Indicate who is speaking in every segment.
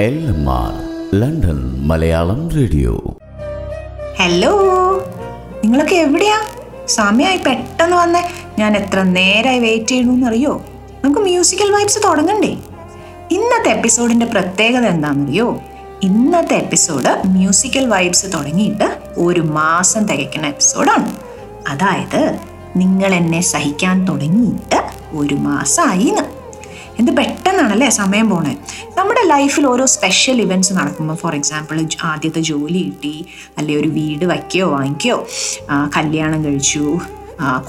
Speaker 1: London Malayalam radio.
Speaker 2: Hello നിങ്ങളൊക്കെ എവിടെയാ? സമയമായി പെട്ടെന്ന് വന്നേ. ഞാൻ എത്ര നേരമായി വെയിറ്റ് ചെയ്യണമെന്നറിയോ നമുക്ക് മ്യൂസിക്കൽ വൈബ്സ് തുടങ്ങണ്ടേ. ഇന്നത്തെ എപ്പിസോഡിന്റെ പ്രത്യേകത എന്താണെന്നറിയോ? ഇന്നത്തെ എപ്പിസോഡ് മ്യൂസിക്കൽ വൈബ്സ് തുടങ്ങിയിട്ട് ഒരു മാസം തികയ്ക്കുന്ന എപ്പിസോഡാണ് അതായത് നിങ്ങൾ എന്നെ സഹിക്കാൻ തുടങ്ങിയിട്ട് ഒരു മാസമായി എന്ന് എന്ത് പെട്ടെന്നാണല്ലേ സമയം പോണേ? നമ്മുടെ ലൈഫിൽ ഓരോ സ്പെഷ്യൽ ഇവന്റ്സ് നടക്കുമ്പോൾ ഫോർ എക്സാമ്പിൾ ആദ്യത്തെ ജോലി കിട്ടി അല്ലെ ഒരു വീട് വയ്ക്കുകയോ വാങ്ങിക്കുകയോ കല്യാണം കഴിച്ചു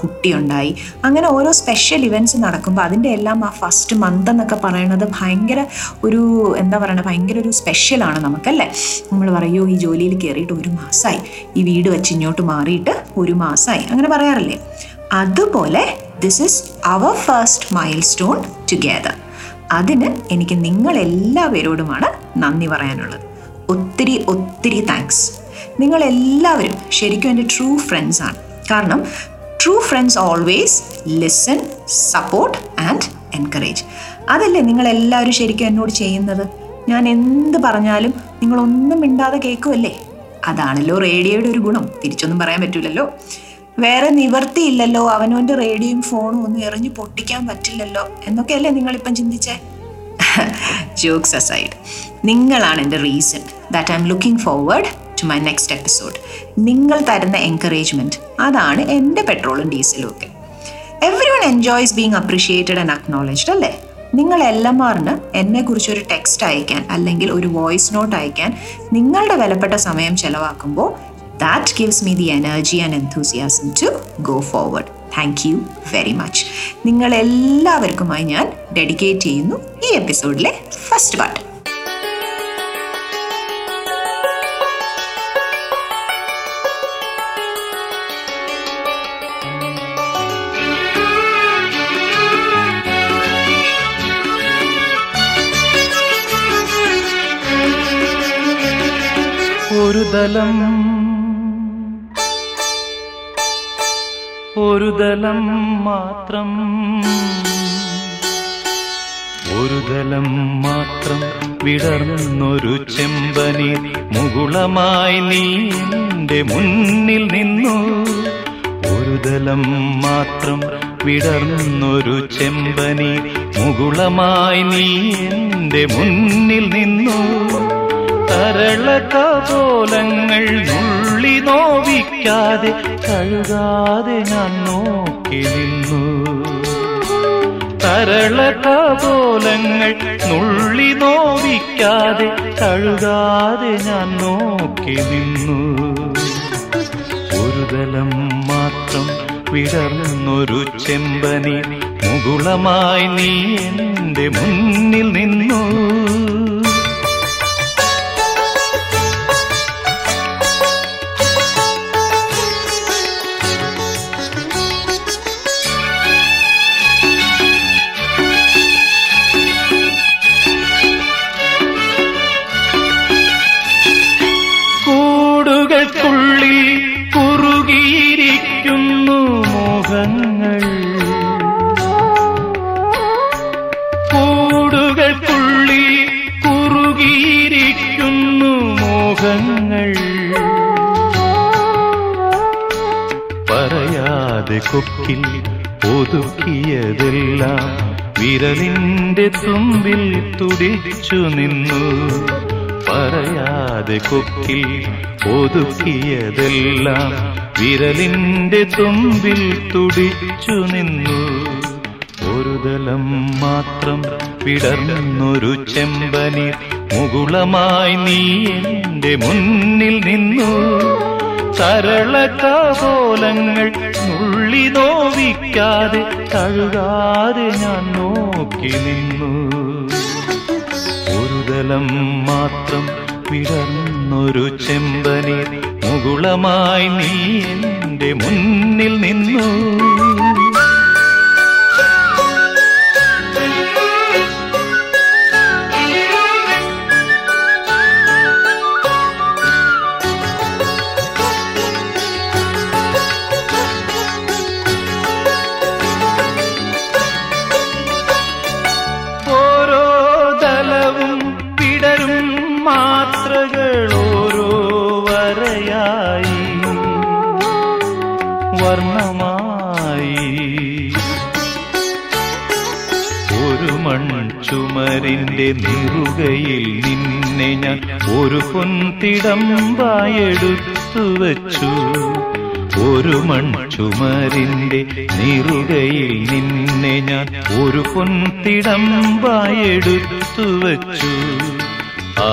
Speaker 2: കുട്ടിയുണ്ടായി അങ്ങനെ ഓരോ സ്പെഷ്യൽ ഇവന്റ്സ് നടക്കുമ്പോൾ അതിന്റെ എല്ലാം ആ ഫസ്റ്റ് മന്ത് എന്നൊക്കെ പറയുന്നത് ഭയങ്കര ഒരു എന്താ പറയുക ഭയങ്കര ഒരു സ്പെഷ്യലാണ് നമുക്കല്ലേ? നമ്മൾ പറയൂ ഈ ജോലിയിൽ കയറിയിട്ട് ഒരു മാസമായി ഈ വീട് വെച്ച് ഇങ്ങോട്ട് മാറിയിട്ട് ഒരു മാസമായി അങ്ങനെ പറയാറില്ലേ? അതുപോലെ this is our first milestone together അതിന് എനിക്ക് നിങ്ങളെല്ലാവരോടുമാണ് നന്ദി പറയാനുള്ളത്. ഒത്തിരി ഒത്തിരി താങ്ക്സ് നിങ്ങളെല്ലാവരും ശരിക്കും എന്റെ ട്രൂ ഫ്രണ്ട്സ് ആണ്. കാരണം true friends always listen support and encourage അതല്ലേ നിങ്ങളെല്ലാവരും ശരിക്കും എന്നോട് ചെയ്യുന്നത്? ഞാൻ എന്ത് പറഞ്ഞാലും നിങ്ങളൊന്നും മിണ്ടാതെ കേൾക്കുമല്ലേ അതാണല്ലോ റേഡിയോയുടെ ഒരു ഗുണം. തിരിച്ചൊന്നും പറയാൻ പറ്റൂലല്ലോ. വേറെ നിവർത്തിയില്ലല്ലോ. അവനവന്റെ റേഡിയോയും ഫോണും ഒന്നും എറിഞ്ഞു പൊട്ടിക്കാൻ പറ്റില്ലല്ലോ. എന്നൊക്കെയല്ലേ നിങ്ങളിപ്പം ചിന്തിച്ചേ? ജോക്സ് അസൈഡ് നിങ്ങളാണ് എന്റെ reason that I am looking forward to my next episode നിങ്ങൾ തരുന്ന എൻകറേജ്മെന്റ് അതാണ് എന്റെ പെട്രോളും ഡീസലും ഒക്കെ. Everyone enjoys being appreciated and acknowledged അല്ലേ? നിങ്ങൾ എല്ലമാറിന് എന്നെക്കുറിച്ച് ഒരു ടെക്സ്റ്റ് അയക്കാൻ അല്ലെങ്കിൽ ഒരു വോയിസ് നോട്ട് അയക്കാൻ നിങ്ങളുടെ വിലപ്പെട്ട സമയം ചെലവാക്കുമ്പോൾ that gives me the energy and enthusiasm to go forward thank you very much നിങ്ങൾ എല്ലാവർക്കുമായി ഞാൻ ഡെഡിക്കേറ്റ് ചെയ്യുന്നു ഈ എപ്പിസോഡിലെ ഫസ്റ്റ് പാർട്ട്
Speaker 3: ഒരു ദലം ഒരു ദലം മാത്രം. ഒരു ദലം മാത്രം വിടർന്നൊരു ചെമ്പനി മുകുളമായി നീന്റെ മുന്നിൽ നിന്നു. ഒരു ദലം മാത്രം വിടർന്നൊരു ചെമ്പനി മുകുളമായി നീ എന്റെ മുന്നിൽ നിന്നു. തരള കപോലങ്ങൾ നുള്ളി നോവിക്കാതെ കഴുകാതെ ഞാൻ നോക്കി നിന്നു. തരള കപോലങ്ങൾ നുള്ളി നോവിക്കാതെ കഴുകാതെ ഞാൻ നോക്കി നിന്നു. ഒരു തലം മാത്രം വിടർന്നൊരു ചെമ്പനി മുകുളമായി നീ എന്റെ മുന്നിൽ നിന്നു. മോഹങ്ങൾ പറയാതെ കൊക്കിൽ ഒതുക്കിയതെല്ലാം വിരലിന്റെ തുമ്പിൽ തുടിച്ചു നിന്നു. പറയാതെ കൊക്കിൽ ഒതുക്കിയതെല്ലാം വിരലിന്റെ തുമ്പിൽ തുടിച്ചു നിന്നു. ഒരു ദലം മാത്രം വിടർന്നൊരു ചെമ്പനി മുകുളമായി നീ എന്റെ മുന്നിൽ നിന്നു. സരള ഉള്ളി നോവിക്കാതെ കഴുകാതെ ഞാൻ നോക്കി നിന്നു. ഒരു ദലം മാത്രം വിടർന്നൊരു ചെമ്പനി മുകുളമായി നീ എന്റെ മുന്നിൽ നിന്നു. മൺചുമരിന്റെ നിറുകയിൽ നിന്നെ ഞാൻ ഒരു പൊൻതിടമ്പായെടുത്തു വച്ചു. ഒരു മൺചുമരിന്റെ നിറുകയിൽ നിന്നെ ഞാൻ ഒരു പൊൻതിടമ്പായെടുത്തു വച്ചു. ആ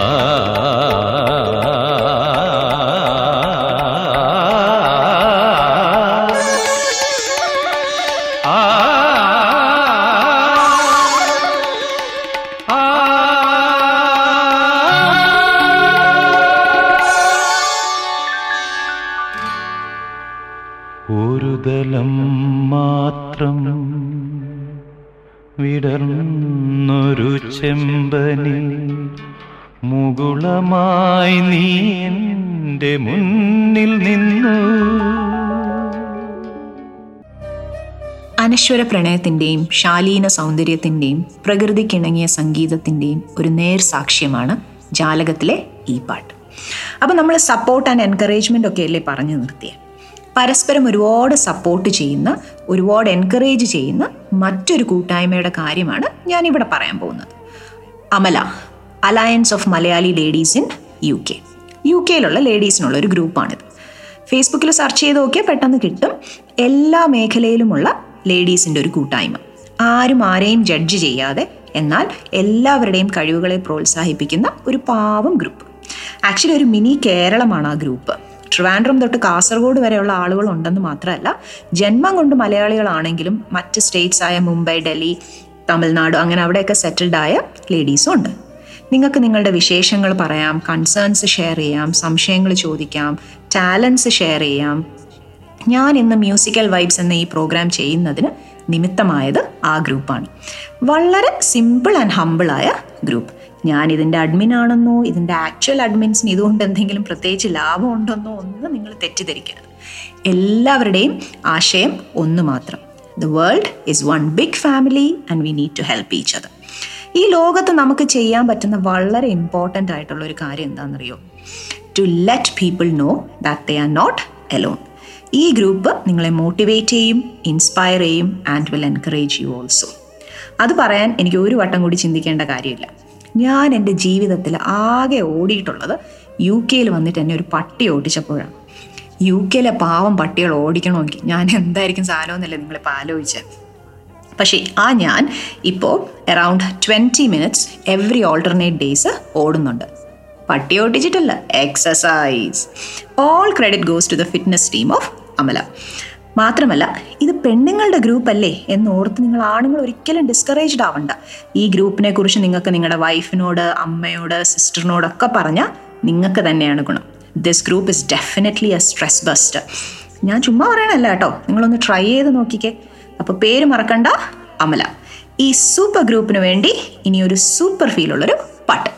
Speaker 3: ചെമ്പനി മുകുളമായി നീ എന്റെ മുന്നിൽ നിന്നു.
Speaker 2: അനശ്വര പ്രണയത്തിന്റെയും ശാലീന സൗന്ദര്യത്തിന്റെയും പ്രകൃതിക്കിണങ്ങിയ സംഗീതത്തിന്റെയും ഒരു നേർ സാക്ഷ്യമാണ് ജാലകത്തിലെ ഈ പാട്ട്. അപ്പോൾ നമ്മൾ സപ്പോർട്ട് ആൻഡ് എൻകറേജ്മെന്റ് ഒക്കെ അല്ലേ പറഞ്ഞു നിർത്തിയത് പരസ്പരം ഒരുപാട് സപ്പോർട്ട് ചെയ്യുന്ന ഒരുപാട് എൻകറേജ് ചെയ്യുന്ന മറ്റൊരു കൂട്ടായ്മയുടെ കാര്യമാണ് ഞാനിവിടെ പറയാൻ പോകുന്നത്. Amala alliance of Malayali ladies in U K U കെയിലുള്ള ലേഡീസിനുള്ള ഒരു ഗ്രൂപ്പാണിത്. ഫേസ്ബുക്കിൽ സെർച്ച് ചെയ്ത് നോക്കിയാൽ പെട്ടെന്ന് കിട്ടും എല്ലാ മേഖലയിലുമുള്ള ലേഡീസിന്റെ ഒരു കൂട്ടായ്മ. ആരും ആരെയും ജഡ്ജ് ചെയ്യാതെ എന്നാൽ എല്ലാവരുടെയും കഴിവുകളെ പ്രോത്സാഹിപ്പിക്കുന്ന ഒരു പാവം ഗ്രൂപ്പ് ആക്ച്വലി ഒരു മിനി കേരളമാണ് ആ ഗ്രൂപ്പ് ട്രിവാൻഡ്രം തൊട്ട് കാസർഗോഡ് വരെയുള്ള ആളുകൾ ഉണ്ടെന്ന് മാത്രമല്ല ജന്മം കൊണ്ട് മലയാളികളാണെങ്കിലും മറ്റ് സ്റ്റേറ്റ്സ് ആയ മുംബൈ ഡൽഹി തമിഴ്നാട് അങ്ങനെ അവിടെയൊക്കെ സെറ്റിൽഡ് ആയ ലേഡീസും ഉണ്ട്. നിങ്ങൾക്ക് നിങ്ങളുടെ വിശേഷങ്ങൾ പറയാം കൺസേൺസ് ഷെയർ ചെയ്യാം സംശയങ്ങൾ ചോദിക്കാം ടാലൻസ് ഷെയർ ചെയ്യാം. ഞാൻ ഇന്ന് മ്യൂസിക്കൽ വൈബ്സ് എന്ന ഈ പ്രോഗ്രാം ചെയ്യുന്നതിന് നിമിത്തമായത് ആ ഗ്രൂപ്പാണ് വളരെ സിമ്പിൾ ആൻഡ് ഹമ്പിളായ ഗ്രൂപ്പ് ഞാൻ ഇതിന്റെ അഡ്മിൻ ആണെന്നോ ഇതിന്റെ ആക്ച്വൽ അഡ്മിൻസിന് ഇതുകൊണ്ട് എന്തെങ്കിലും പ്രത്യേകിച്ച് ലാഭം ഉണ്ടെന്നോ ഒന്നും നിങ്ങൾ തെറ്റിദ്ധരിക്കരുത്. എല്ലാവരുടെയും ആശയം ഒന്ന് മാത്രം. The world is one big family and we need to help each other ഈ ലോകത്ത് നമുക്ക് ചെയ്യാൻ പറ്റുന്ന വളരെ ഇമ്പോർട്ടന്റ് ആയിട്ടുള്ള ഒരു കാര്യം എന്താണെന്നറിയോ? To let people know that they are not alone ഈ ഗ്രൂപ്പ് നിങ്ങളെ മോട്ടിവേറ്റ് ചെയ്യും ഇൻസ്പയർ ചെയ്യും and will encourage you also അത് പറയാൻ എനിക്ക് ഒരു വട്ടം കൂടി ചിന്തിക്കേണ്ട കാര്യമില്ല. ഞാൻ എന്റെ ജീവിതത്തിൽ ആകെ ഓടിയിട്ടുള്ളത് യു കെയിൽ വന്നിട്ട് എന്നെ ഒരു പട്ടി ഓടിച്ചപ്പോഴാണ്. യു കെയിലെ പാവം പട്ടികൾ ഓടിക്കണമെങ്കിൽ ഞാൻ എന്തായിരിക്കും സാധനമെന്നല്ലേ നിങ്ങളിപ്പോൾ ആലോചിച്ചത് പക്ഷേ ആ ഞാൻ ഇപ്പോൾ around twenty minutes every alternate days ഓടുന്നുണ്ട്. പട്ടി ഓടിച്ചിട്ടല്ല exercise all credit goes to the fitness team of Amala മാത്രമല്ല ഇത് പെണ്ണുങ്ങളുടെ ഗ്രൂപ്പ് അല്ലേ എന്ന് ഓർത്ത് നിങ്ങൾ ആണുങ്ങൾ ഒരിക്കലും ഡിസ്കറേജ്ഡ് ആവണ്ട. ഈ ഗ്രൂപ്പിനെ കുറിച്ച് നിങ്ങൾക്ക് നിങ്ങളുടെ വൈഫിനോട് അമ്മയോട് സിസ്റ്ററിനോടൊക്കെ പറഞ്ഞാൽ നിങ്ങൾക്ക് തന്നെയാണ് ഗുണം. This group is definitely a stress buster ഞാൻ ചുമ്മാ പറയണല്ല കേട്ടോ. നിങ്ങളൊന്ന് ട്രൈ ചെയ്ത് നോക്കിക്കേ. അപ്പോൾ പേര് മറക്കണ്ട അമല. ഈ സൂപ്പർ ഗ്രൂപ്പിന് വേണ്ടി ഇനി ഒരു സൂപ്പർ ഫീലുള്ളൊരു പാട്ട്.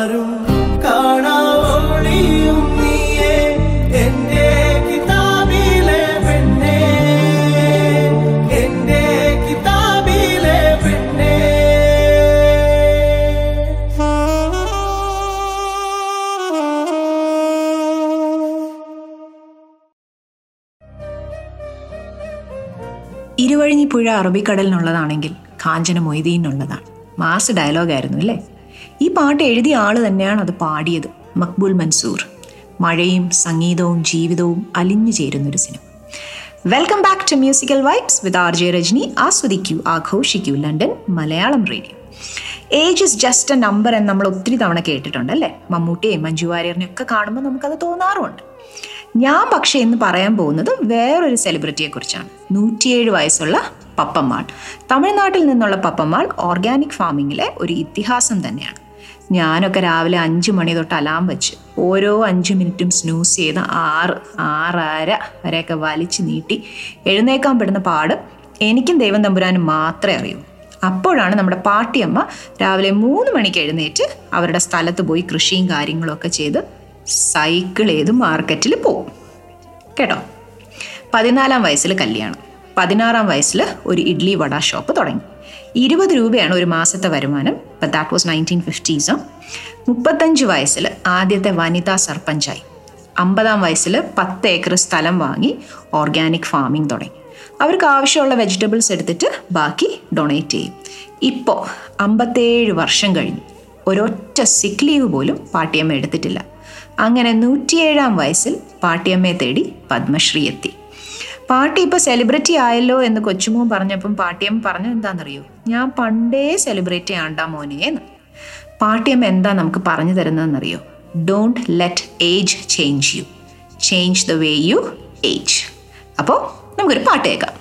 Speaker 4: ആരും കാണാവോളിയും നീയേ എന്റെ കിതാബിലെ പെണ്ണേ. എന്റെ കിതാബിലെ പെണ്ണേ. ഇരുവഴിഞ്ഞിപ്പുഴ അറബിക്കടലിനുള്ളതാണെങ്കിൽ കാഞ്ചന മൊയ്തീനുള്ളതാണ്. മാസ് ഡയലോഗായിരുന്നു അല്ലേ? ഈ പാട്ട് എഴുതിയ ആൾ തന്നെയാണ് അത് പാടിയത് മക്ബൂൽ മൻസൂർ. മഴയും സംഗീതവും ജീവിതവും അലിഞ്ഞു ചേരുന്നൊരു cinema. Welcome back to musical vibes with R J Rajani ആസ്വദിക്കൂ ആഘോഷിക്കൂ London Malayalam radio. Age is just a number എന്ന് നമ്മൾ ഒത്തിരി തവണ കേട്ടിട്ടുണ്ട് അല്ലേ? മമ്മൂട്ടിയെയും മഞ്ജു വാര്യറിനെയും ഒക്കെ കാണുമ്പോൾ നമുക്കത് തോന്നാറുമുണ്ട് ഞാൻ പക്ഷേ ഇന്ന് പറയാൻ പോകുന്നത് വേറൊരു സെലിബ്രിറ്റിയെ കുറിച്ചാണ് നൂറ്റിയേഴ് വയസ്സുള്ള പപ്പമ്മാൾ. തമിഴ്നാട്ടിൽ നിന്നുള്ള പപ്പമ്മാൾ ഓർഗാനിക് ഫാമിങ്ങിലെ ഒരു ഇതിഹാസം തന്നെയാണ്. ഞാനൊക്കെ രാവിലെ അഞ്ച് മണി തൊട്ട് അലാം വെച്ച് ഓരോ അഞ്ച് മിനിറ്റും സ്നൂസ് ചെയ്ത് ആറ് ആറര വരെയൊക്കെ വലിച്ചു നീട്ടി എഴുന്നേക്കാൻ പെടുന്ന പാട് എനിക്കും ദൈവം തമ്പുരാനും മാത്രമേ അറിയൂ. അപ്പോഴാണ് നമ്മുടെ പാട്ടിയമ്മ രാവിലെ മൂന്ന് മണിക്ക് എഴുന്നേറ്റ് അവരുടെ സ്ഥലത്ത് പോയി കൃഷിയും കാര്യങ്ങളൊക്കെ ചെയ്ത് സൈക്കിൾ ചെയ്ത് മാർക്കറ്റിൽ പോകും കേട്ടോ? പതിനാലാം വയസ്സിൽ കല്യാണം. പതിനാറാം വയസ്സിൽ ഒരു ഇഡ്ലി വട ഷോപ്പ് തുടങ്ങി. ഇരുപത് രൂപയാണ് ഒരു മാസത്തെ വരുമാനം. But that was nineteen fifties മുപ്പത്തഞ്ച് വയസ്സിൽ ആദ്യത്തെ വനിതാ സർപ്പഞ്ചായി അമ്പതാം വയസ്സിൽ പത്ത് ഏക്കർ സ്ഥലം വാങ്ങി ഓർഗാനിക് ഫാമിംഗ് തുടങ്ങി. അവർക്ക് ആവശ്യമുള്ള വെജിറ്റബിൾസ് എടുത്തിട്ട് ബാക്കി ഡൊണേറ്റ് ചെയ്യും. ഇപ്പോൾ അമ്പത്തേഴ് വർഷം കഴിഞ്ഞു. ഒരൊറ്റ സിക്ക് ലീവ് പോലും പാട്ടിയമ്മ എടുത്തിട്ടില്ല. അങ്ങനെ നൂറ്റിയേഴാം വയസ്സിൽ പാട്ടിയമ്മയെ തേടി പത്മശ്രീ എത്തി. പാട്ടി ഇപ്പോൾ സെലിബ്രിറ്റി ആയല്ലോ എന്ന് കൊച്ചുമോൻ പറഞ്ഞപ്പം പാട്ടിയം പറഞ്ഞു എന്താണെന്നറിയോ? ഞാൻ പണ്ടേ സെലിബ്രിറ്റി ആണ്ടാ മോനെ എന്ന്. പാട്ടിയമ്മ എന്താ നമുക്ക് പറഞ്ഞു തരുന്നതെന്നറിയോ? Don't let age change you change the way you age അപ്പോൾ നമുക്കൊരു പാട്ട് കേൾക്കാം.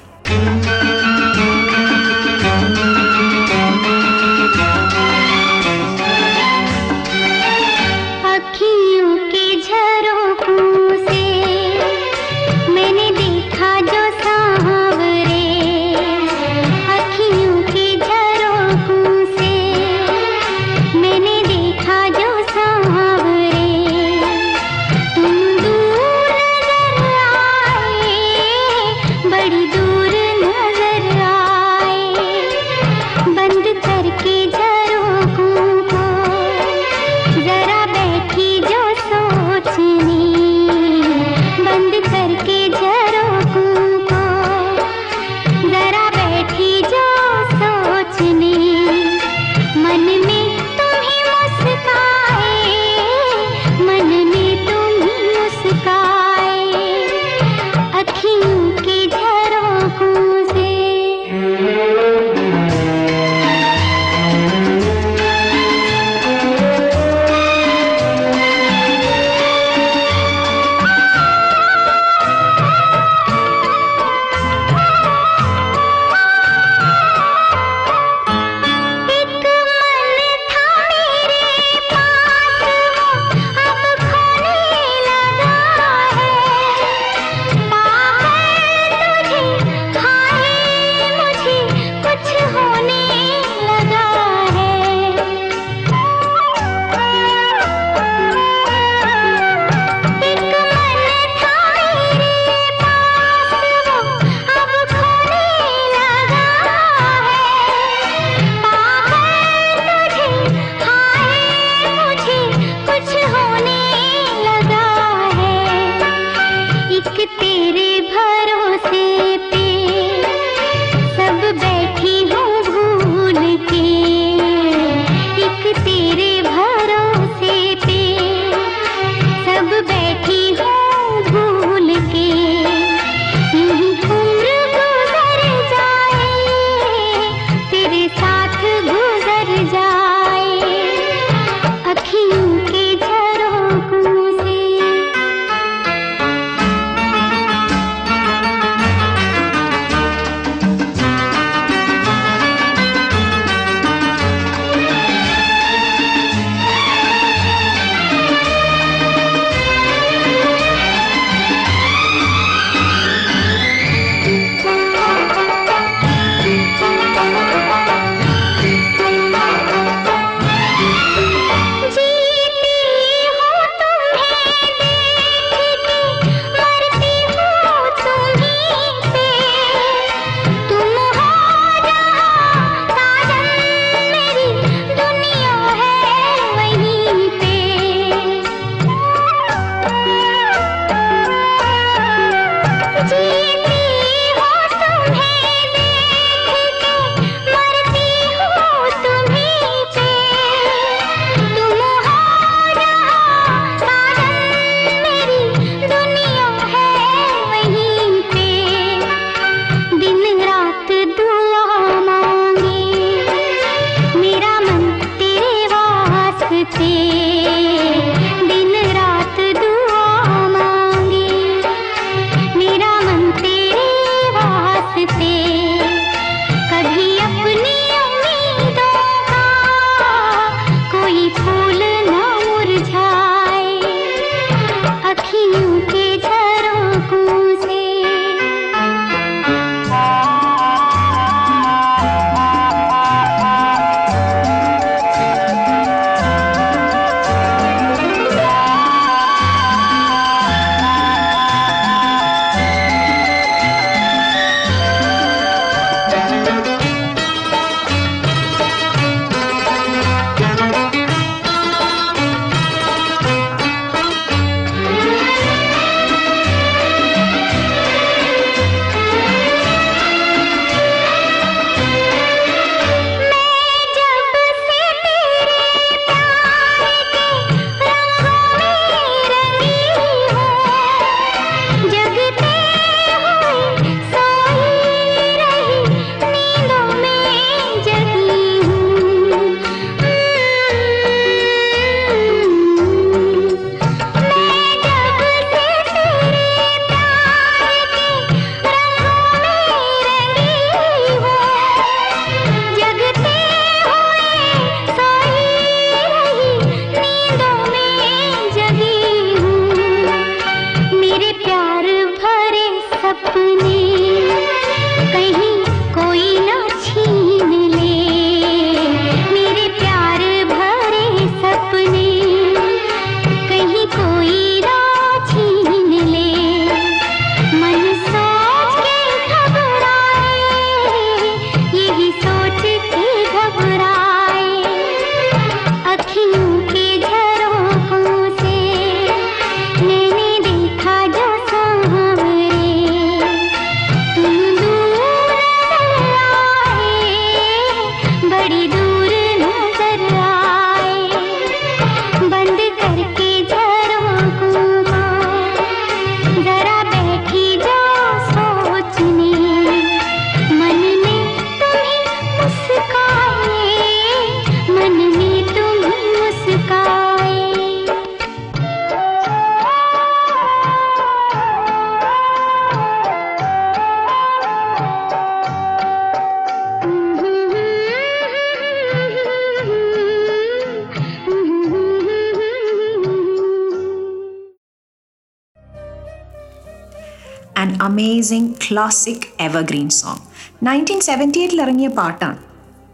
Speaker 2: Amazing classic evergreen song nineteen seventy എയ്റ്റിൽ ഇറങ്ങിയ പാട്ടാണ്.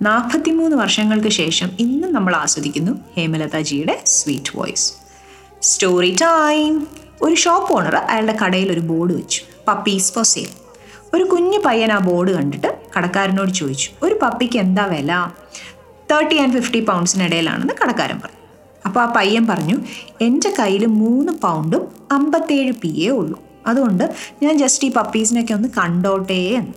Speaker 2: നാൽപ്പത്തിമൂന്ന് വർഷങ്ങൾക്ക് ശേഷം ഇന്നും നമ്മൾ ആസ്വദിക്കുന്നു ഹേമലതാജിയുടെ സ്വീറ്റ് വോയിസ് സ്റ്റോറി ടൈം ഒരു ഷോപ്പ് ഓണർ അയാളുടെ കടയിൽ ഒരു ബോർഡ് വെച്ചു. പപ്പീസ് ഫോർ സെയിൽ ഒരു കുഞ്ഞു പയ്യൻ ആ ബോർഡ് കണ്ടിട്ട് കടക്കാരനോട് ചോദിച്ചു ഒരു പപ്പിക്ക് എന്താ വില? തേർട്ടി ആൻഡ് ഫിഫ്റ്റി പൗണ്ട്സിനിടയിലാണെന്ന് കടക്കാരൻ പറഞ്ഞു. അപ്പോൾ ആ പയ്യൻ പറഞ്ഞു എന്റെ കയ്യിൽ മൂന്ന് പൗണ്ടും അമ്പത്തേഴ് പി എ ഉള്ളൂ. അതുകൊണ്ട് ഞാൻ ജസ്റ്റ് ഈ പപ്പീസിനൊക്കെ ഒന്ന് കണ്ടോട്ടേ എന്ന്.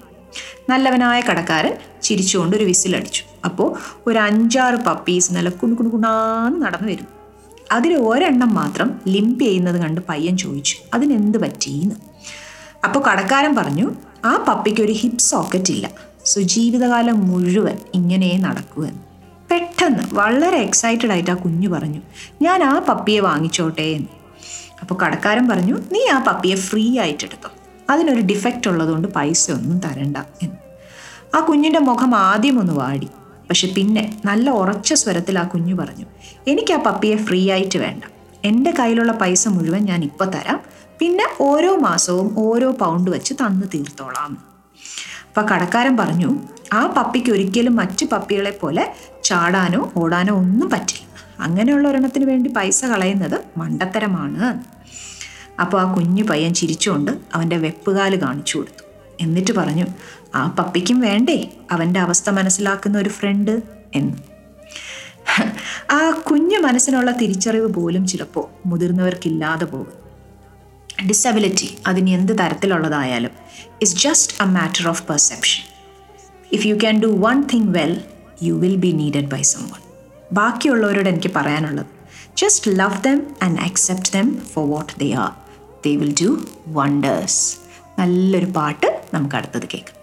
Speaker 2: നല്ലവനായ കടക്കാരൻ ചിരിച്ചുകൊണ്ട് ഒരു വിസിലടിച്ചു. അപ്പോൾ ഒരു അഞ്ചാറ് പപ്പീസ് നല്ല കുണു കുണു കുണാന്ന് നടന്നു വരും. അതിൽ ഒരെണ്ണം മാത്രം ലിംപ് ചെയ്യുന്നത് കണ്ട് പയ്യൻ ചോദിച്ചു അതിനെന്ത് പറ്റീന്ന്? അപ്പോൾ കടക്കാരൻ പറഞ്ഞു ആ പപ്പിക്ക് ഒരു ഹിപ്പ് സോക്കറ്റ് ഇല്ല. സോ ജീവിതകാലം മുഴുവൻ ഇങ്ങനെ നടക്കുവെന്ന് പെട്ടെന്ന് വളരെ എക്സൈറ്റഡ് ആയിട്ട് ആ കുഞ്ഞു പറഞ്ഞു ഞാൻ ആ പപ്പിയെ വാങ്ങിച്ചോട്ടേ എന്ന്. അപ്പോൾ കടക്കാരൻ പറഞ്ഞു നീ ആ പപ്പിയെ ഫ്രീ ആയിട്ട് എടുത്തോ. അതിനൊരു ഡിഫക്റ്റ് ഉള്ളതുകൊണ്ട് പൈസ ഒന്നും തരണ്ട എന്ന്. ആ കുഞ്ഞിന്റെ മുഖം ആദ്യം ഒന്ന് വാടി. പക്ഷെ പിന്നെ നല്ല ഉറച്ച സ്വരത്തിൽ ആ കുഞ്ഞു പറഞ്ഞു എനിക്ക് ആ പപ്പിയെ ഫ്രീ ആയിട്ട് വേണ്ട. എന്റെ കയ്യിലുള്ള പൈസ മുഴുവൻ ഞാൻ ഇപ്പോൾ തരാം. പിന്നെ ഓരോ മാസവും ഓരോ പൗണ്ട് വെച്ച് തന്നു തീർത്തോളാം. അപ്പോൾ കടക്കാരൻ പറഞ്ഞു ആ പപ്പിക്ക് ഒരിക്കലും മറ്റു പപ്പികളെ പോലെ ചാടാനോ ഓടാനോ ഒന്നും പറ്റില്ല. അങ്ങനെയുള്ള ഒരെണ്ണത്തിന് വേണ്ടി പൈസ കളയുന്നത് മണ്ടത്തരമാണ്. അപ്പോൾ ആ കുഞ്ഞു പയ്യൻ ചിരിച്ചുകൊണ്ട് അവന്റെ വെപ്പുകാൽ കാണിച്ചു കൊടുത്തു. എന്നിട്ട് പറഞ്ഞു ആ പപ്പിക്കും വേണ്ടേ? അവന്റെ അവസ്ഥ മനസ്സിലാക്കുന്ന ഒരു ഫ്രണ്ട് എന്ന്. ആ കുഞ്ഞു മനസ്സിനുള്ള തിരിച്ചറിവ് പോലും ചിലപ്പോൾ മുതിർന്നവർക്കില്ലാതെ പോകും. ഡിസബിലിറ്റി അതിന് എന്ത് തരത്തിലുള്ളതായാലും it's just a matter of perception if you can do one thing well you will be needed by someone ബാക്കിയുള്ളവരോട് എനിക്ക് പറയാനുള്ളത്. Just love them and accept them for what they are they will do wonders നല്ലൊരു പാട്ട് നമുക്ക് അടുത്തത് കേൾക്കാം.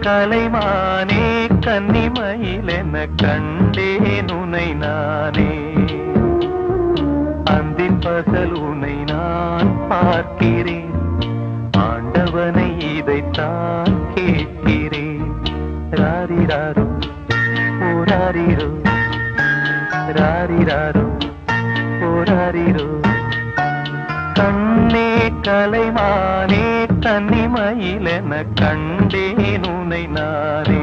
Speaker 3: கலைமானே கலைமானே கன்னிமயிலென கண்டேன் உனை நானே. அந்தின் பகல் உனை நான் பார்க்கிறேன். ஆண்டவனை இதைத்தான் கேட்கிறேன். ராரிராரோ ஓராரிரோ ராரிராரோ ஓராரிரோ கலைமானே கன்னிமயிலென கண்டேன் உனை நானே.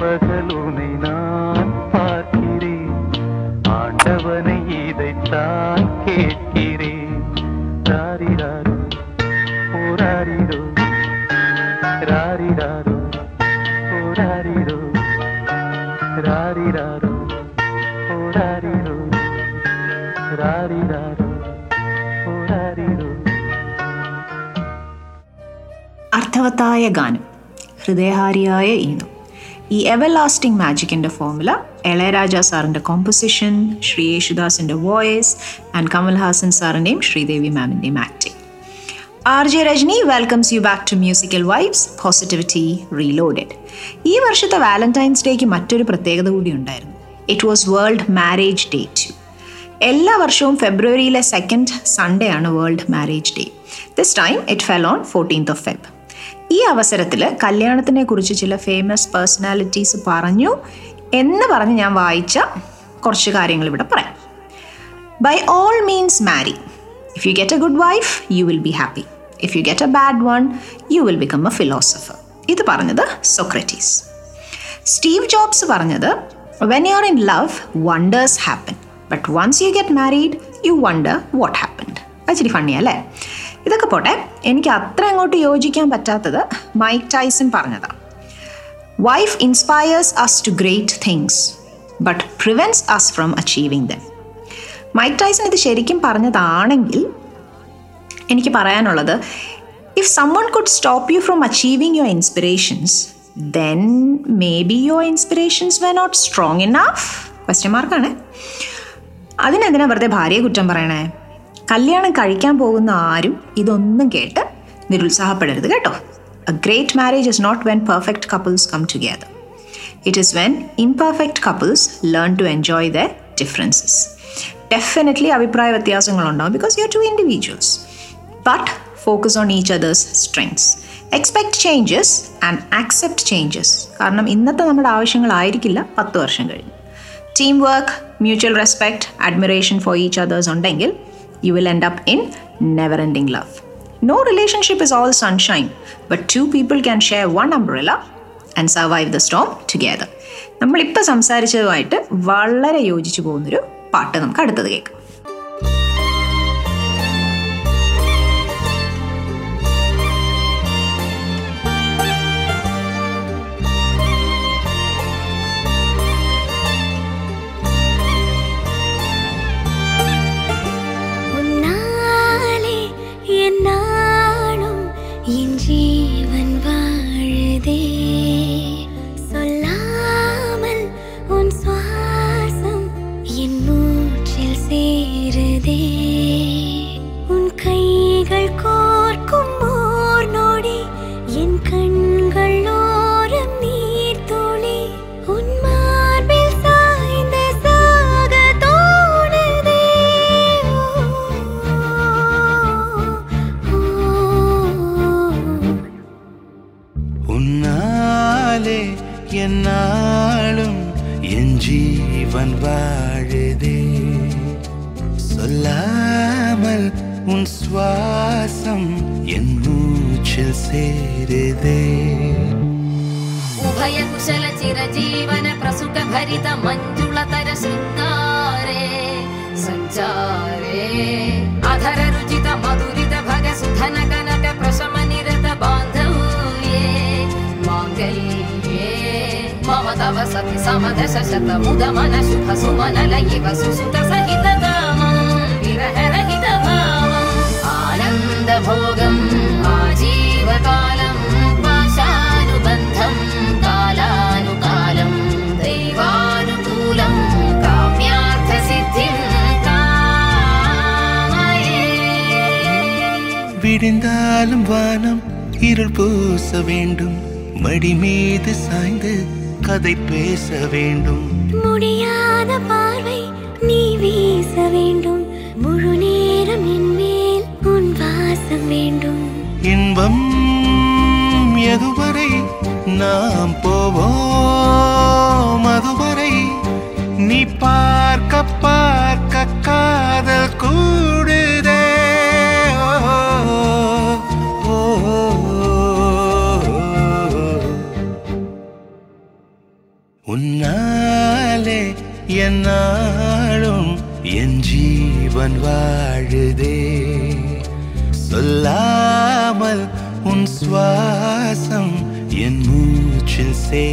Speaker 3: அந்தில் பகல் உனை நான் பார்க்கிறேன் ஆண்டவனை இதைத்தான் கேட்கிறேன் ராரிராரோ ஓராரிரோ ராரிராரோ ஓராரிரோ ராரிராரோ ஓராரிரோ ராரிராரோ ஓராரிரோ
Speaker 2: അർത്ഥവത്തായ ഗാനം ഹൃദയഹാരിയായ ഈണം ഈ എവർ ലാസ്റ്റിംഗ് മാജിക്കിന്റെ ഫോർമുല ഇളയരാജ സാറിന്റെ കോമ്പോസിഷൻ ശ്രീ യേശുദാസിന്റെ വോയിസ് ആൻഡ് കമൽഹാസൻ സാറിന്റെയും Sridevi മാമിന്റെയും acting R J Rajani welcomes you back to musical vibes positivity reloaded ഈ വർഷത്തെ വാലന്റൈൻസ് ഡേക്ക് മറ്റൊരു പ്രത്യേകത കൂടി ഉണ്ടായിരുന്നു. It was world marriage day too എല്ലാ വർഷവും ഫെബ്രുവരിയിലെ സെക്കൻഡ് സൺഡേ ആണ് world marriage day this time it fell on fourteenth of Feb ഈ അവസരത്തിൽ കല്യാണത്തിനെ കുറിച്ച് ചില ഫേമസ് പേഴ്സണാലിറ്റീസ് പറഞ്ഞു എന്ന് പറഞ്ഞ് ഞാൻ വായിച്ച കുറച്ച് കാര്യങ്ങൾ ഇവിടെ പറയാം. By all means marry if you get a good wife you will be happy if you get a bad one you will become a philosopher ഇത് പറഞ്ഞത് സൊക്രറ്റീസ് സ്റ്റീവ് ജോബ്സ് പറഞ്ഞത് when you are in love wonders happen but once you get married you wonder what happened അച്ചിരി funny അല്ലേ? ഇതൊക്കെ പോട്ടെ എനിക്ക് അത്ര അങ്ങോട്ട് യോജിക്കാൻ പറ്റാത്തത് മൈക്ക് ടൈസൺ പറഞ്ഞതാണ് wife inspires us to great things but prevents us from achieving them Mike Tyson ഇത് ശരിക്കും പറഞ്ഞതാണെങ്കിൽ എനിക്ക് പറയാനുള്ളത് if someone could stop you from achieving your inspirations then maybe your inspirations were not strong enough question മാർക്കാണ് അതിനെന്തിനാ വെറുതെ ഭാര്യയെ കുറ്റം പറയണേ? കല്യാണം കഴിക്കാൻ പോകുന്ന ആരും ഇതൊന്നും കേട്ട് നിരുത്സാഹപ്പെടരുത് കേട്ടോ. A great marriage is not when perfect couples come together it is when imperfect couples learn to enjoy the differences definitely അഭിപ്രായ വ്യത്യാസങ്ങളുണ്ടാവും because you are two individuals but focus on each others strengths expect changes and accept changes കാരണം ഇന്നത്തെ നമ്മുടെ ആവശ്യങ്ങളായിരിക്കില്ല പത്ത് വർഷം കഴിഞ്ഞ്. Team work mutual respect admiration for each others ഉണ്ടെങ്കിൽ you will end up in never ending love no relationship is all sunshine but two people can share one umbrella and survive the storm together നമ്മളിപ്പോൾ സംസാരിച്ചതുമായിട്ട് വളരെ യോജിച്ചു പോകുന്നൊരു പാട്ട് നമുക്ക് അടുത്തത് കേൾക്കാം.
Speaker 4: என்ன ಬಂದ್ವಾಳದೆ சொல்லாமல் உன் சுவாசம் என் மூச்சில் சேருதே
Speaker 5: உபய குஷல சிரஜீவன பிரசுக भरित மஞ்சுளதர சுந்தாரே சஞ்சாரே அதர ருஜித மதுரித भग सुधन कनक प्रशम निरत बान्धवे माङ्गल्ये तव सति समदशशतमुदमनशुभसुमनलयिवसुसुतसहितकामम् विरहरहितभावम् आनन्दभोगम् आजीवकालम् पाशानुबन्धम् कालानुकालम् दैवानुकूलम् काम्यार्थसिद्धिम्
Speaker 6: விடிந்தாலும் வானம் இருள் பூச வேண்டும் மடி மீது சாய்ந்து கதை பேச வேண்டும்.
Speaker 4: முடியாத பார்வை நீ வீச வேண்டும். முழு நேரம் என் மேல் உன் வாசம் வேண்டும்.
Speaker 6: இன்பம் எதுவரை நாம் போவோம்? அதுவரை நீ பார்க்க என்னாலும் என் ஜீவன் வாழுதே. சொல்லாமல் உன் சுவாசம் என் மூச்சில்
Speaker 4: சே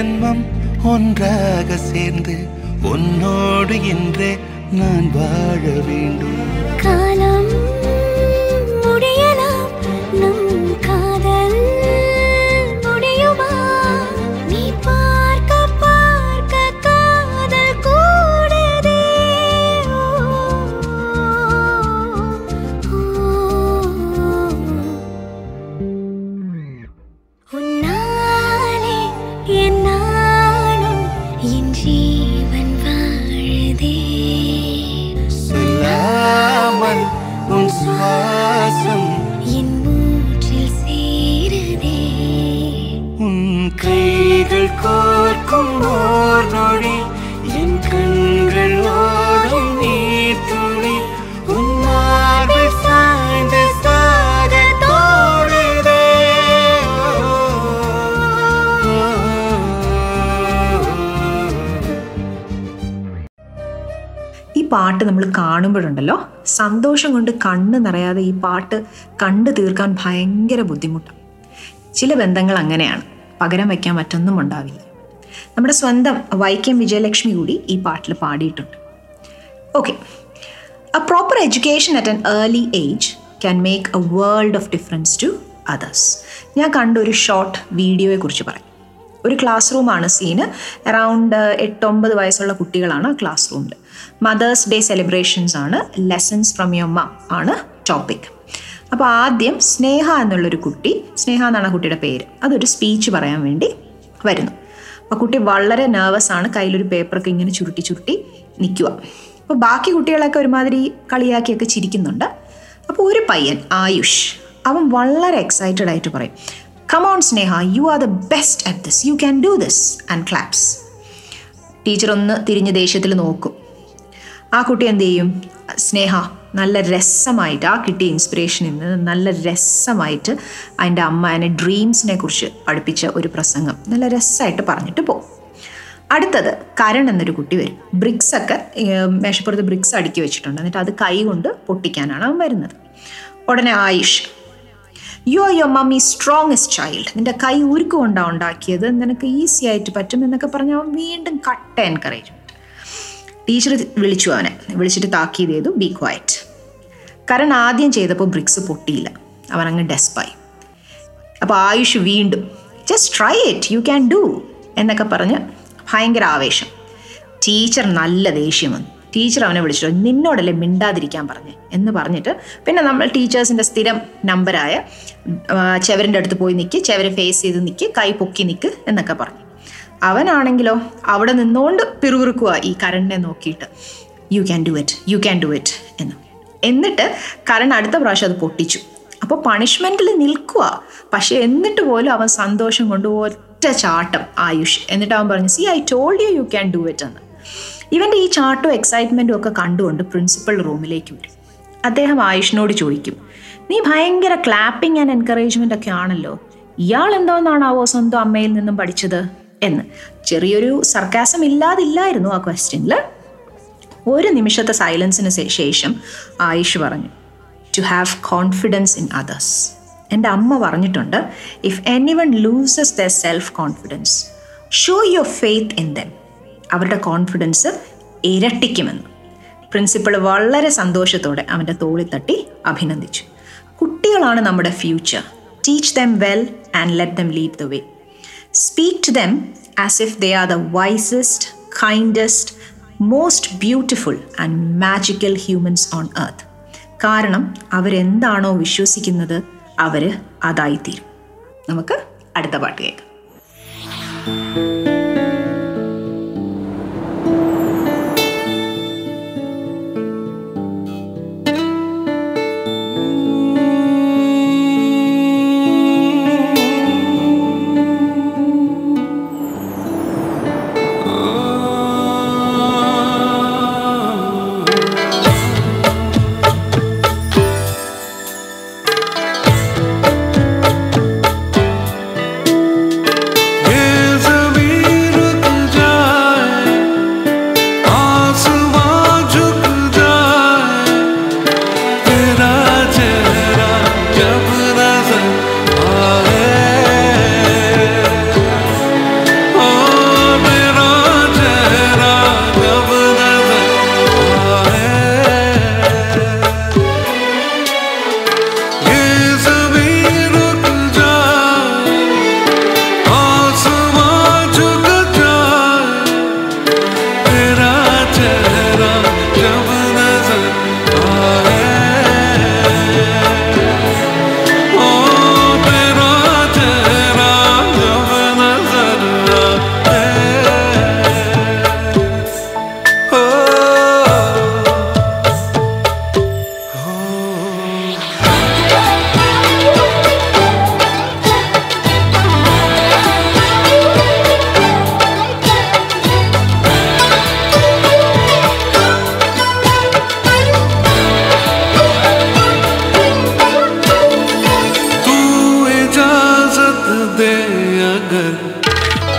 Speaker 4: ஜென்மம்
Speaker 6: ஒன்றாக சேர்ந்து உன்னோடு இன்றே நான் வாழ வேண்டும்.
Speaker 4: காலம்
Speaker 2: പാട്ട് നമ്മൾ കാണുമ്പോഴുണ്ടല്ലോ സന്തോഷം കൊണ്ട് കണ്ണ് നിറയാതെ ഈ പാട്ട് കണ്ടു തീർക്കാൻ ഭയങ്കര ബുദ്ധിമുട്ടാണ് ചില ബന്ധങ്ങൾ അങ്ങനെയാണ് പകരം വയ്ക്കാൻ മറ്റൊന്നും ഉണ്ടാവില്ല. നമ്മുടെ സ്വന്തം വൈക്കം വിജയലക്ഷ്മി കൂടി ഈ പാട്ടിൽ പാടിയിട്ടുണ്ട്. Okay a proper education at an early age can make a world of difference to others ഞാൻ കണ്ട ഒരു ഷോർട്ട് വീഡിയോയെക്കുറിച്ച് പറയും. ഒരു ക്ലാസ് റൂമാണ് സീന് അറൗണ്ട് എട്ടൊമ്പത് വയസ്സുള്ള കുട്ടികളാണ് ക്ലാസ് റൂമിൽ മദേഴ്സ് ഡേ സെലിബ്രേഷൻസ് ആണ്. ലെസൺസ് ഫ്രം യുവർ മം ആണ് ടോപ്പിക് അപ്പോൾ ആദ്യം സ്നേഹ എന്നുള്ളൊരു കുട്ടി സ്നേഹ എന്നാണ് കുട്ടിയുടെ പേര് അതൊരു സ്പീച്ച് പറയാൻ വേണ്ടി വരുന്നു. അപ്പോൾ കുട്ടി വളരെ നെർവസ് ആണ് കയ്യിലൊരു പേപ്പറൊക്കെ ഇങ്ങനെ ചുരുട്ടി ചുരുട്ടി നിൽക്കുക അപ്പോൾ ബാക്കി കുട്ടികളൊക്കെ ഒരുമാതിരി കളിയാക്കിയൊക്കെ ചിരിക്കുന്നുണ്ട്. അപ്പോൾ ഒരു പയ്യൻ ആയുഷ് അവൻ വളരെ എക്സൈറ്റഡ് ആയിട്ട് പറയും come on Sneha you are the best at this you can do this and claps teacher ഒന്ന് തിരിഞ്ഞ് ദേഷ്യത്തിൽ നോക്കും. ആ കുട്ടി എന്ത് ചെയ്യും? സ്നേഹ നല്ല രസമായിട്ട് ആ കിട്ടിയ ഇൻസ്പിറേഷനിൽ നിന്ന് നല്ല രസമായിട്ട് അതിന്റെ അമ്മ അതിനെ ഡ്രീംസിനെ കുറിച്ച് പഠിപ്പിച്ച ഒരു പ്രസംഗം. നല്ല രസമായിട്ട് പറഞ്ഞിട്ട് പോകും അടുത്തത് കരൺ എന്നൊരു കുട്ടി വരും. ബ്രിക്സ് ഒക്കെ മേശപ്പുറത്ത് ബ്രിക്സ് അടുക്കി വെച്ചിട്ടുണ്ട്. എന്നിട്ട് അത് കൈ കൊണ്ട് പൊട്ടിക്കാനാണ് അവൻ വരുന്നത്. ഉടനെ Ayush you are your mummy strongest child നിന്റെ കൈ ഉരുക്കുകൊണ്ടാണ് ഉണ്ടാക്കിയത്. നിനക്ക് ഈസി ആയിട്ട് പറ്റും എന്നൊക്കെ പറഞ്ഞ് അവൻ വീണ്ടും കട്ട എൻകറേജ് ടീച്ചർ വിളിച്ചു അവനെ. വിളിച്ചിട്ട് താക്കീത് ചെയ്തു. ബി ക്വയറ്റ് കരൺ ആദ്യം ചെയ്തപ്പോൾ ബ്രിക്സ് പൊട്ടിയില്ല. അവൻ അങ്ങ് ഡെസ്പായി. അപ്പോൾ ആയുഷ് വീണ്ടും just try it you can do എന്നൊക്കെ പറഞ്ഞ് ഭയങ്കര ആവേശം. ടീച്ചർ നല്ല ദേഷ്യം വന്നു. ടീച്ചർ അവനെ വിളിച്ചിട്ട് നിന്നോടല്ലേ മിണ്ടാതിരിക്കാൻ പറഞ്ഞു? എന്ന് പറഞ്ഞിട്ട് പിന്നെ നമ്മൾ ടീച്ചേഴ്സിന്റെ സ്ഥിരം നമ്പറായ ചെവരിന്റെ അടുത്ത് പോയി നിൽക്കുക ചെവര് ഫേസ് ചെയ്ത് നിൽക്കുക കൈ പൊക്കി നിൽക്കുക എന്നൊക്കെ പറഞ്ഞു. അവനാണെങ്കിലോ അവിടെ നിന്നുകൊണ്ട് പിറുപിറുക്കുക ഈ കരണിനെ നോക്കിയിട്ട്. You can do it you can do it എന്ന്. എന്നിട്ട് കരൺ അടുത്ത പ്രാവശ്യം അത് പൊട്ടിച്ചു. അപ്പോൾ പണിഷ്മെന്റിൽ നിൽക്കുക പക്ഷെ എന്നിട്ട് പോലും അവൻ സന്തോഷം കൊണ്ട് ഒറ്റ ചാട്ടം ആയുഷ്. എന്നിട്ട് അവൻ പറഞ്ഞു see I told you you can do it എന്ന്. ഇവന്റെ ഈ ചാട്ടവും എക്സൈറ്റ്മെന്റും ഒക്കെ കണ്ടുകൊണ്ട് പ്രിൻസിപ്പൽ റൂമിലേക്ക് വരും. അദ്ദേഹം ആയുഷിനോട് ചോദിക്കും നീ ഭയങ്കര ക്ലാപ്പിംഗ് ആൻഡ് എൻകറേജ്മെന്റ് ഒക്കെ ആണല്ലോ. ഇയാൾ എന്തോന്നാണാവോ സ്വന്തം അമ്മയിൽ നിന്നും പഠിച്ചത്? എന്ന്. ചെറിയൊരു സർക്കാസം ഇല്ലാതില്ലായിരുന്നു ആ ക്വസ്റ്റ്യനിൽ ഒരു നിമിഷത്തെ സൈലൻസിന് ശേഷം ആയിഷ് പറഞ്ഞു to have confidence in others എന്റെ അമ്മ പറഞ്ഞിട്ടുണ്ട് if anyone loses the self confidence show your faith in them അവരുടെ കോൺഫിഡൻസ് ഇരട്ടിക്കുമെന്ന്. പ്രിൻസിപ്പൾ വളരെ സന്തോഷത്തോടെ അവന്റെ തോളി തട്ടി അഭിനന്ദിച്ചു. കുട്ടികളാണ് നമ്മുടെ future teach them well and let them lead the way speak to them as if they are the wisest kindest most beautiful and magical humans on earth കാരണം അവരെന്താണോ വിശ്വസിക്കുന്നത്
Speaker 7: അവർ അതായിത്തീരും. നമുക്ക് അടുത്ത പാട്ട് കേൾക്കാം.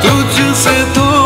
Speaker 8: tu te sentou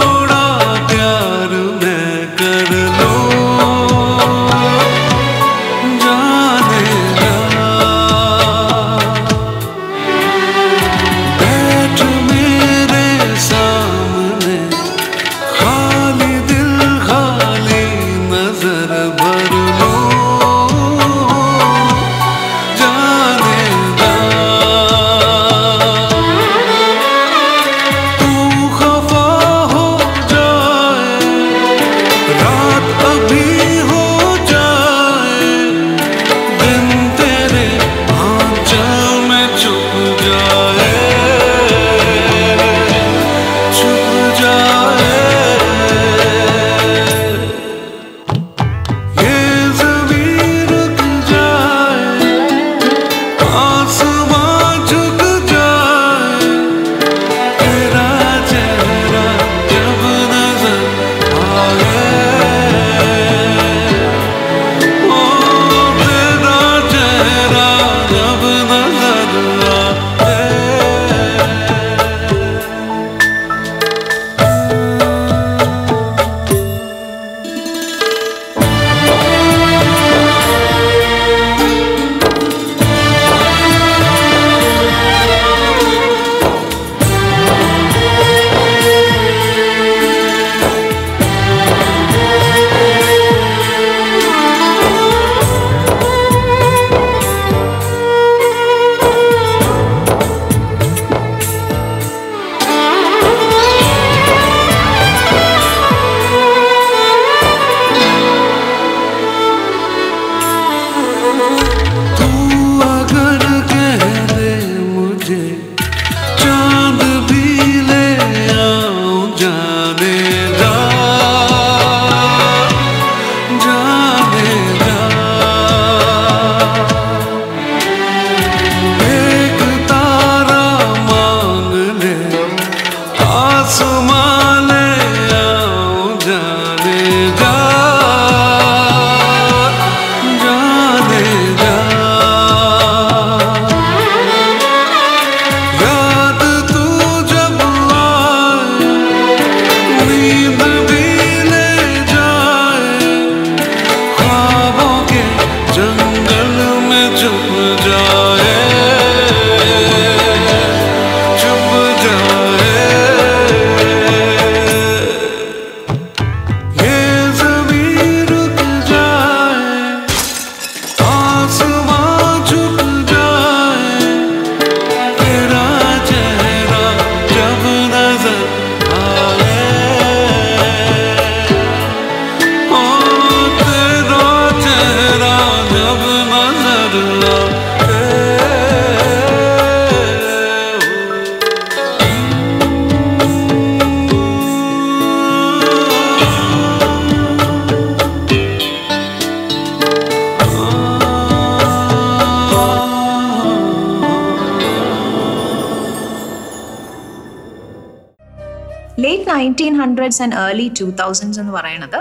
Speaker 2: nineteen hundreds and early two thousands എന്ന് പറയുന്നത്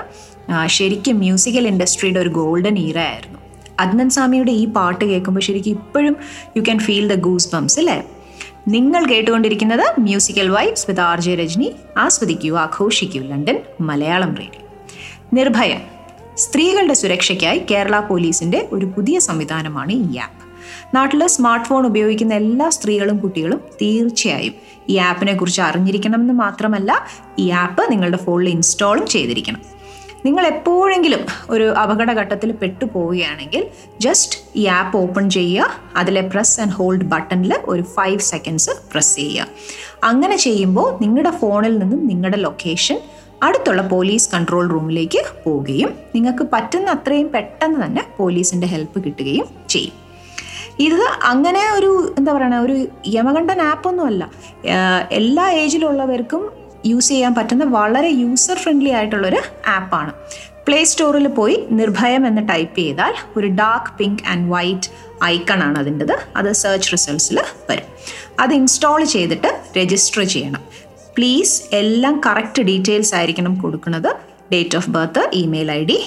Speaker 2: ശരിക്കും മ്യൂസിക്കൽ ഇൻഡസ്ട്രിയുടെ ഒരു ഗോൾഡൻ ഈറ ആയിരുന്നു. അദ്നൻ സ്വാമിയുടെ ഈ പാട്ട് കേൾക്കുമ്പോൾ ശരിക്കും ഇപ്പോഴും you can feel the goose bumps അല്ലേ? നിങ്ങൾ കേട്ടുകൊണ്ടിരിക്കുന്നത് musical vibes with R J Rajani ആസ്വദിക്കൂ ആഘോഷിക്കൂ ലണ്ടൻ മലയാളം റേഡിയോ നിർഭയം സ്ത്രീകളുടെ സുരക്ഷയ്ക്കായി കേരള പോലീസിന്റെ ഒരു പുതിയ സംവിധാനമാണ് ഈ ആപ്പ് നാട്ടിൽ സ്മാർട്ട് ഫോൺ ഉപയോഗിക്കുന്ന എല്ലാ സ്ത്രീകളും കുട്ടികളും തീർച്ചയായും ഈ ആപ്പിനെ കുറിച്ച് അറിഞ്ഞിരിക്കണം എന്ന് മാത്രമല്ല ഈ ആപ്പ് നിങ്ങളുടെ ഫോണിൽ ഇൻസ്റ്റാളും ചെയ്തിരിക്കണം. നിങ്ങൾ എപ്പോഴെങ്കിലും ഒരു അപകടഘട്ടത്തിൽ പെട്ടുപോവുകയാണെങ്കിൽ ജസ്റ്റ് ഈ ആപ്പ് ഓപ്പൺ ചെയ്യുക അതിലെ പ്രസ് ആൻഡ് ഹോൾഡ് ബട്ടണിൽ ഒരു ഫൈവ് സെക്കൻഡ്സ് പ്രസ് ചെയ്യുക. അങ്ങനെ ചെയ്യുമ്പോൾ നിങ്ങളുടെ ഫോണിൽ നിന്നും നിങ്ങളുടെ ലൊക്കേഷൻ അടുത്തുള്ള പോലീസ് കൺട്രോൾ റൂമിലേക്ക് പോവുകയും നിങ്ങൾക്ക് പറ്റുന്ന അത്രയും പെട്ടെന്ന് തന്നെ പോലീസിന്റെ ഹെൽപ്പ് കിട്ടുകയും ചെയ്യും. ഇത് അങ്ങനെ ഒരു എന്താ പറയണ ഒരു യമകണ്ഠൻ ആപ്പൊന്നുമല്ല എല്ലാ ഏജിലുള്ളവർക്കും യൂസ് ചെയ്യാൻ പറ്റുന്ന വളരെ യൂസർ ഫ്രണ്ട്ലി ആയിട്ടുള്ളൊരു ആപ്പാണ് പ്ലേ സ്റ്റോറിൽ പോയി നിർഭയം എന്ന് ടൈപ്പ് ചെയ്താൽ ഒരു ഡാർക്ക് പിങ്ക് ആൻഡ് വൈറ്റ് ഐക്കണാണ് അതിന്റെത്. അത് സെർച്ച് റിസൾട്ട്സിൽ വരും. അത് ഇൻസ്റ്റാൾ ചെയ്തിട്ട് രജിസ്റ്റർ ചെയ്യണം. പ്ലീസ് എല്ലാം കറക്റ്റ് ഡീറ്റെയിൽസ് ആയിരിക്കണം കൊടുക്കുന്നത്. Date of birth email I D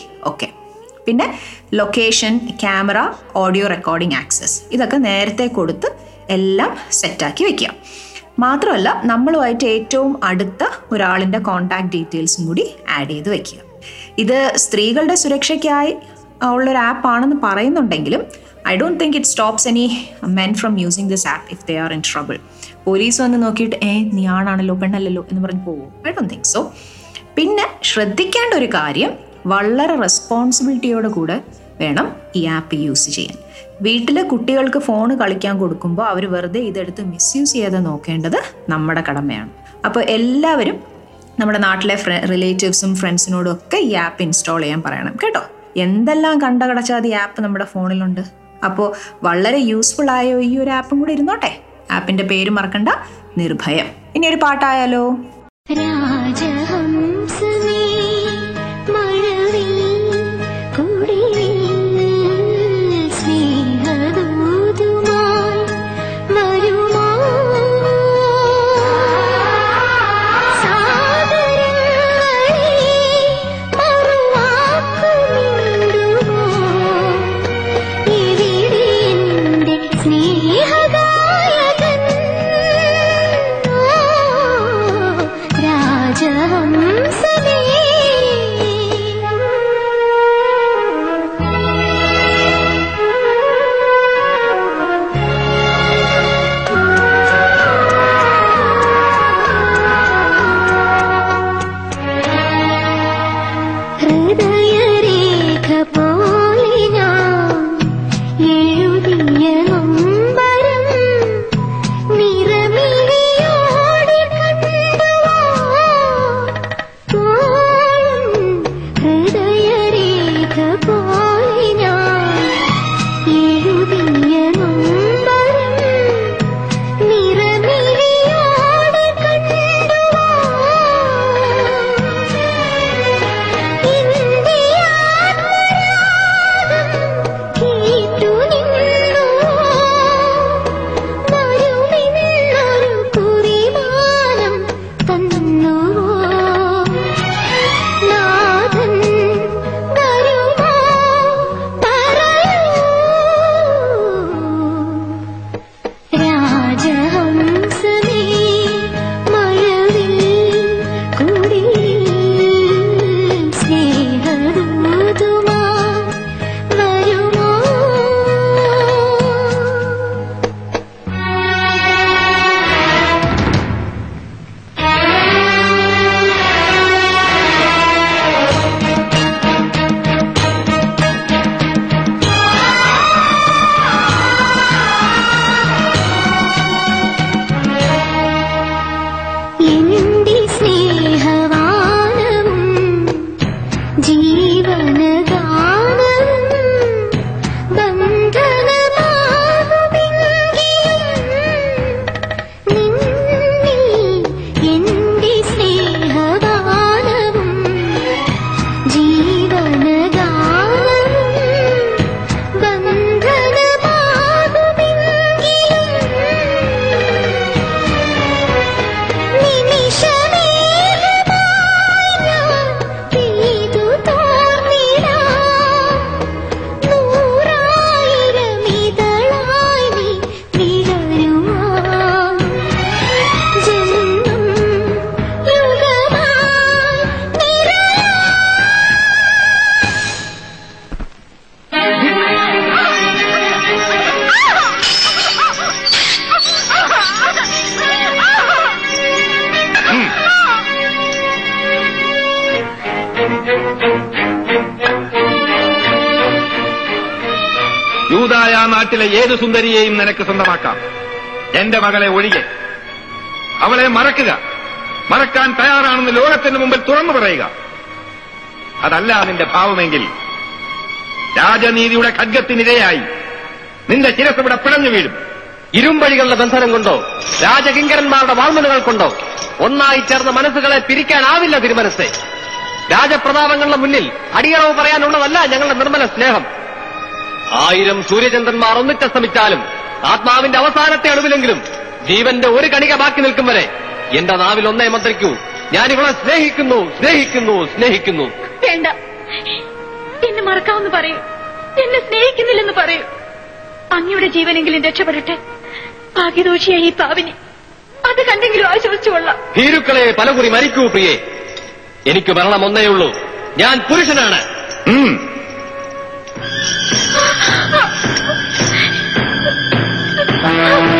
Speaker 2: പിന്നെ location camera audio recording access ഇതൊക്കെ നേരത്തെ കൊടുത്ത് എല്ലാം സെറ്റാക്കി വെക്കുക. മാത്രമല്ല നമ്മളുമായിട്ട് ഏറ്റവും അടുത്ത ഒരാളിന്റെ കോൺടാക്ട് ഡീറ്റെയിൽസും കൂടി ആഡ് ചെയ്ത് വെക്കുക. ഇത് സ്ത്രീകളുടെ സുരക്ഷയ്ക്കായി ഉള്ളൊരു ആപ്പാണെന്ന് പറയുന്നുണ്ടെങ്കിലും I don't think it stops any men from using this app if they are in trouble police വന്ന് നോക്കിയിട്ട് ഏ നീ ആണാണല്ലോ പെണ്ണല്ലല്ലോ എന്ന് പറഞ്ഞ് പോകും. ഐ ഡോണ്ട് തിങ്ക് സോ പിന്നെ ശ്രദ്ധിക്കേണ്ട ഒരു കാര്യം വളരെ റെസ്പോൺസിബിലിറ്റിയോട് കൂടെ വേണം ഈ ആപ്പ് യൂസ് ചെയ്യാൻ. വീട്ടിലെ കുട്ടികൾക്ക് ഫോൺ കളിക്കാൻ കൊടുക്കുമ്പോൾ അവർ വെറുതെ ഇതെടുത്ത് മിസ്യൂസ് ചെയ്യാതെ നോക്കേണ്ടത് നമ്മുടെ കടമയാണ്. അപ്പോൾ എല്ലാവരും നമ്മുടെ നാട്ടിലെ ഫ്ര റിലേറ്റീവ്സും ഫ്രണ്ട്സിനോടും ഒക്കെ ഈ ആപ്പ് ഇൻസ്റ്റാൾ ചെയ്യാൻ പറയണം കേട്ടോ? എന്തെല്ലാം കണ്ട കടച്ചാതി ആപ്പ് നമ്മുടെ ഫോണിലുണ്ട് അപ്പോൾ വളരെ യൂസ്ഫുൾ ആയോ ഈ ഒരു ആപ്പും കൂടി ഇരുന്നോട്ടെ? ആപ്പിന്റെ പേര് മറക്കണ്ട നിർഭയം. ഇനി ഒരു പാട്ടായാലോ?
Speaker 4: രാജഹംസമേ
Speaker 9: സുന്ദരിയെയും നിനക്ക് സ്വന്തമാക്കാം. എന്റെ മകളെ ഒഴികെ. അവളെ മറക്കുക. മറക്കാൻ തയ്യാറാണെന്ന് ലോകത്തിന് മുമ്പിൽ തുറന്നു പറയുക. അതല്ല നിന്റെ ഭാവമെങ്കിൽ. രാജനീതിയുടെ ഖഡ്ഗത്തിനിരയായി. നിന്റെ ശിരസ് ഇവിടെ പിളഞ്ഞു വീഴും.
Speaker 10: ഇരുമ്പഴികളുടെ ബന്ധനം കൊണ്ടോ? രാജകിങ്കരന്മാരുടെ വാൾമനുകൾ കൊണ്ടോ? ഒന്നായി ചേർന്ന മനസ്സുകളെ പിരിക്കാനാവില്ല തിരുമനസ്സെ. രാജപ്രതാപങ്ങളുടെ മുന്നിൽ അടിയറവ് പറയാനുള്ളതല്ല ഞങ്ങളുടെ നിർമ്മല സ്നേഹം. ആയിരം സൂര്യചന്ദ്രന്മാർ ഒന്നിച്ചസ്തമിച്ചാലും ആത്മാവിന്റെ അവസാനത്തെ അളവിലെങ്കിലും ജീവന്റെ ഒരു കണിക ബാക്കി നിൽക്കും വരെ എന്റെ നാവിൽ ഒന്നേ മന്ത്രിക്കൂ. ഞാൻ ഇവളെ സ്നേഹിക്കുന്നു സ്നേഹിക്കുന്നു സ്നേഹിക്കുന്നു.
Speaker 11: വേണ്ട. എന്നെ മറക്കാമെന്ന് പറയൂ. എന്നെ സ്നേഹിക്കുന്നില്ലെന്ന് പറയൂ. അങ്ങയുടെ ജീവനെങ്കിലും രക്ഷപ്പെടട്ടെ. ഭാഗ്യദോഷിയായി ഈ പാവിനെ. അത് കണ്ടെങ്കിലും ആശ്വസിച്ചുകൊള്ളാം
Speaker 10: ഭീരുക്കളെ പലകുറി മരിക്കൂ പ്രിയെ. എനിക്ക് മരണം ഒന്നേയുള്ളൂ. ഞാൻ പുരുഷനാണ്.
Speaker 2: Help!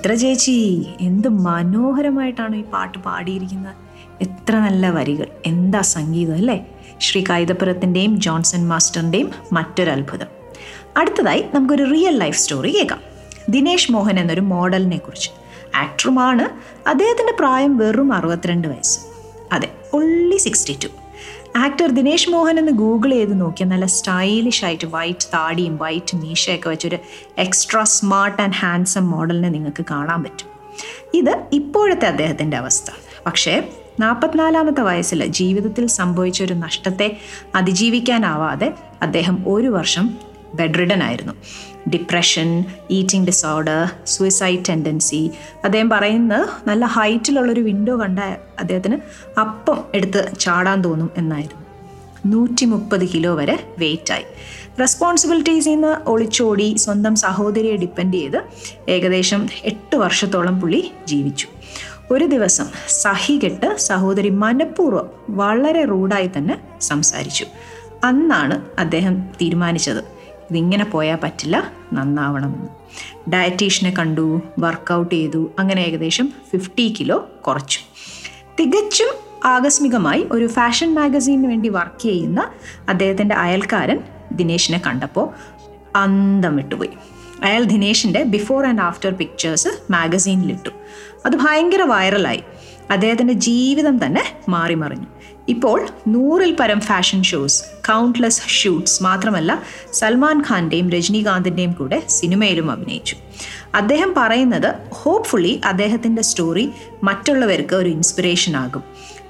Speaker 2: ചിത്ര ചേച്ചി എന്ത് മനോഹരമായിട്ടാണ് ഈ പാട്ട് പാടിയിരിക്കുന്നത്. എത്ര നല്ല വരികൾ എന്താ സംഗീതം അല്ലേ? ശ്രീ കൈതപ്പുറത്തിന്റെയും ജോൺസൺ മാസ്റ്ററിന്റെയും മറ്റൊരു അത്ഭുതം. അടുത്തതായി നമുക്കൊരു റിയൽ ലൈഫ് സ്റ്റോറി കേൾക്കാം. ദിനേഷ് മോഹൻ എന്നൊരു മോഡലിനെ കുറിച്ച്. ആക്ടറുമാണ് അദ്ദേഹത്തിന്റെ പ്രായം വെറും അറുപത്തിരണ്ട് വയസ്സ്. അതെ only sixty two actor Dinesh Mohan എന്ന് ഗൂഗിൾ ചെയ്ത് നോക്കിയാൽ നല്ല സ്റ്റൈലിഷ് ആയിട്ട് വൈറ്റ് താടിയും വൈറ്റ് മീശയൊക്കെ വെച്ചൊരു എക്സ്ട്രാ സ്മാർട്ട് ആൻഡ് ഹാൻസം മോഡലിനെ നിങ്ങൾക്ക് കാണാൻ പറ്റും. ഇത് ഇപ്പോഴത്തെ അദ്ദേഹത്തിന്റെ അവസ്ഥ. പക്ഷേ നാൽപ്പത്തിനാലാമത്തെ വയസ്സിൽ ജീവിതത്തിൽ സംഭവിച്ച ഒരു നഷ്ടത്തെ അതിജീവിക്കാനാവാതെ അദ്ദേഹം ഒരു വർഷം ബെഡ്രിഡൻ ആയിരുന്നു. Depression eating disorder suicide tendency അദ്ദേഹം പറയുന്നത് നല്ല ഹൈറ്റിലുള്ളൊരു വിൻഡോ കണ്ട അദ്ദേഹത്തിന് അപ്പം എടുത്ത് ചാടാൻ തോന്നും എന്നായിരുന്നു. നൂറ്റി മുപ്പത് കിലോ വരെ വെയിറ്റായി റെസ്പോൺസിബിലിറ്റീസിൽ നിന്ന് ഒളിച്ചോടി സ്വന്തം സഹോദരിയെ ഡിപ്പെൻഡ് ചെയ്ത് ഏകദേശം എട്ട് വർഷത്തോളം പുള്ളി ജീവിച്ചു. ഒരു ദിവസം സഹി കെട്ട് സഹോദരി മനഃപൂർവം വളരെ റൂഡായി തന്നെ സംസാരിച്ചു. അന്നാണ് അദ്ദേഹം തീരുമാനിച്ചത്. ഇതിങ്ങനെ പോയാൽ പറ്റില്ല. നന്നാവണമെന്ന് ഡയറ്റീഷ്യനെ കണ്ടു വർക്കൗട്ട് ചെയ്തു അങ്ങനെ ഏകദേശം ഫിഫ്റ്റി കിലോ കുറച്ചു. തികച്ചും ആകസ്മികമായി ഒരു ഫാഷൻ മാഗസീനു വേണ്ടി വർക്ക് ചെയ്യുന്ന അദ്ദേഹത്തിന്റെ അയൽക്കാരൻ ദിനേശിനെ കണ്ടപ്പോൾ അന്തം വിട്ടുപോയി. അയാൾ ദിനേശിന്റെ ബിഫോർ ആൻഡ് ആഫ്റ്റർ പിക്ചേഴ്സ് മാഗസീനിലിട്ടു അത് ഭയങ്കര വൈറലായി അദ്ദേഹത്തിന്റെ ജീവിതം തന്നെ മാറിമറിഞ്ഞു. ഇപ്പോൾ നൂറിൽ പരം ഫാഷൻ ഷോസ് കൗണ്ട്ലെസ് ഷൂട്ട്സ് മാത്രമല്ല സൽമാൻ ഖാന്റെയും രജനീകാന്തിന്റെയും കൂടെ സിനിമയിലും അഭിനയിച്ചു. അദ്ദേഹം പറയുന്നത് ഹോപ്പ്ഫുള്ളി അദ്ദേഹത്തിന്റെ സ്റ്റോറി മറ്റുള്ളവർക്ക് ഒരു ഇൻസ്പിറേഷൻ ആകും.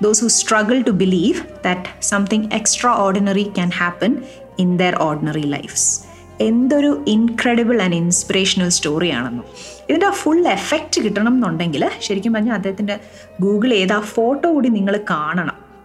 Speaker 2: Those who struggle to believe that something extraordinary can happen in their ordinary lives എന്തൊരു ഇൻക്രെഡിബിൾ ആൻഡ് ഇൻസ്പിറേഷണൽ സ്റ്റോറിയാണെന്നും ഇതിന്റെ ഫുൾ എഫക്റ്റ് കിട്ടണം എന്നുണ്ടെങ്കിൽ ശരിക്കും പറഞ്ഞാൽ അദ്ദേഹത്തിന്റെ ഗൂഗിൾ ചെയ്ത് ഫോട്ടോ കൂടി നിങ്ങൾ കാണണം.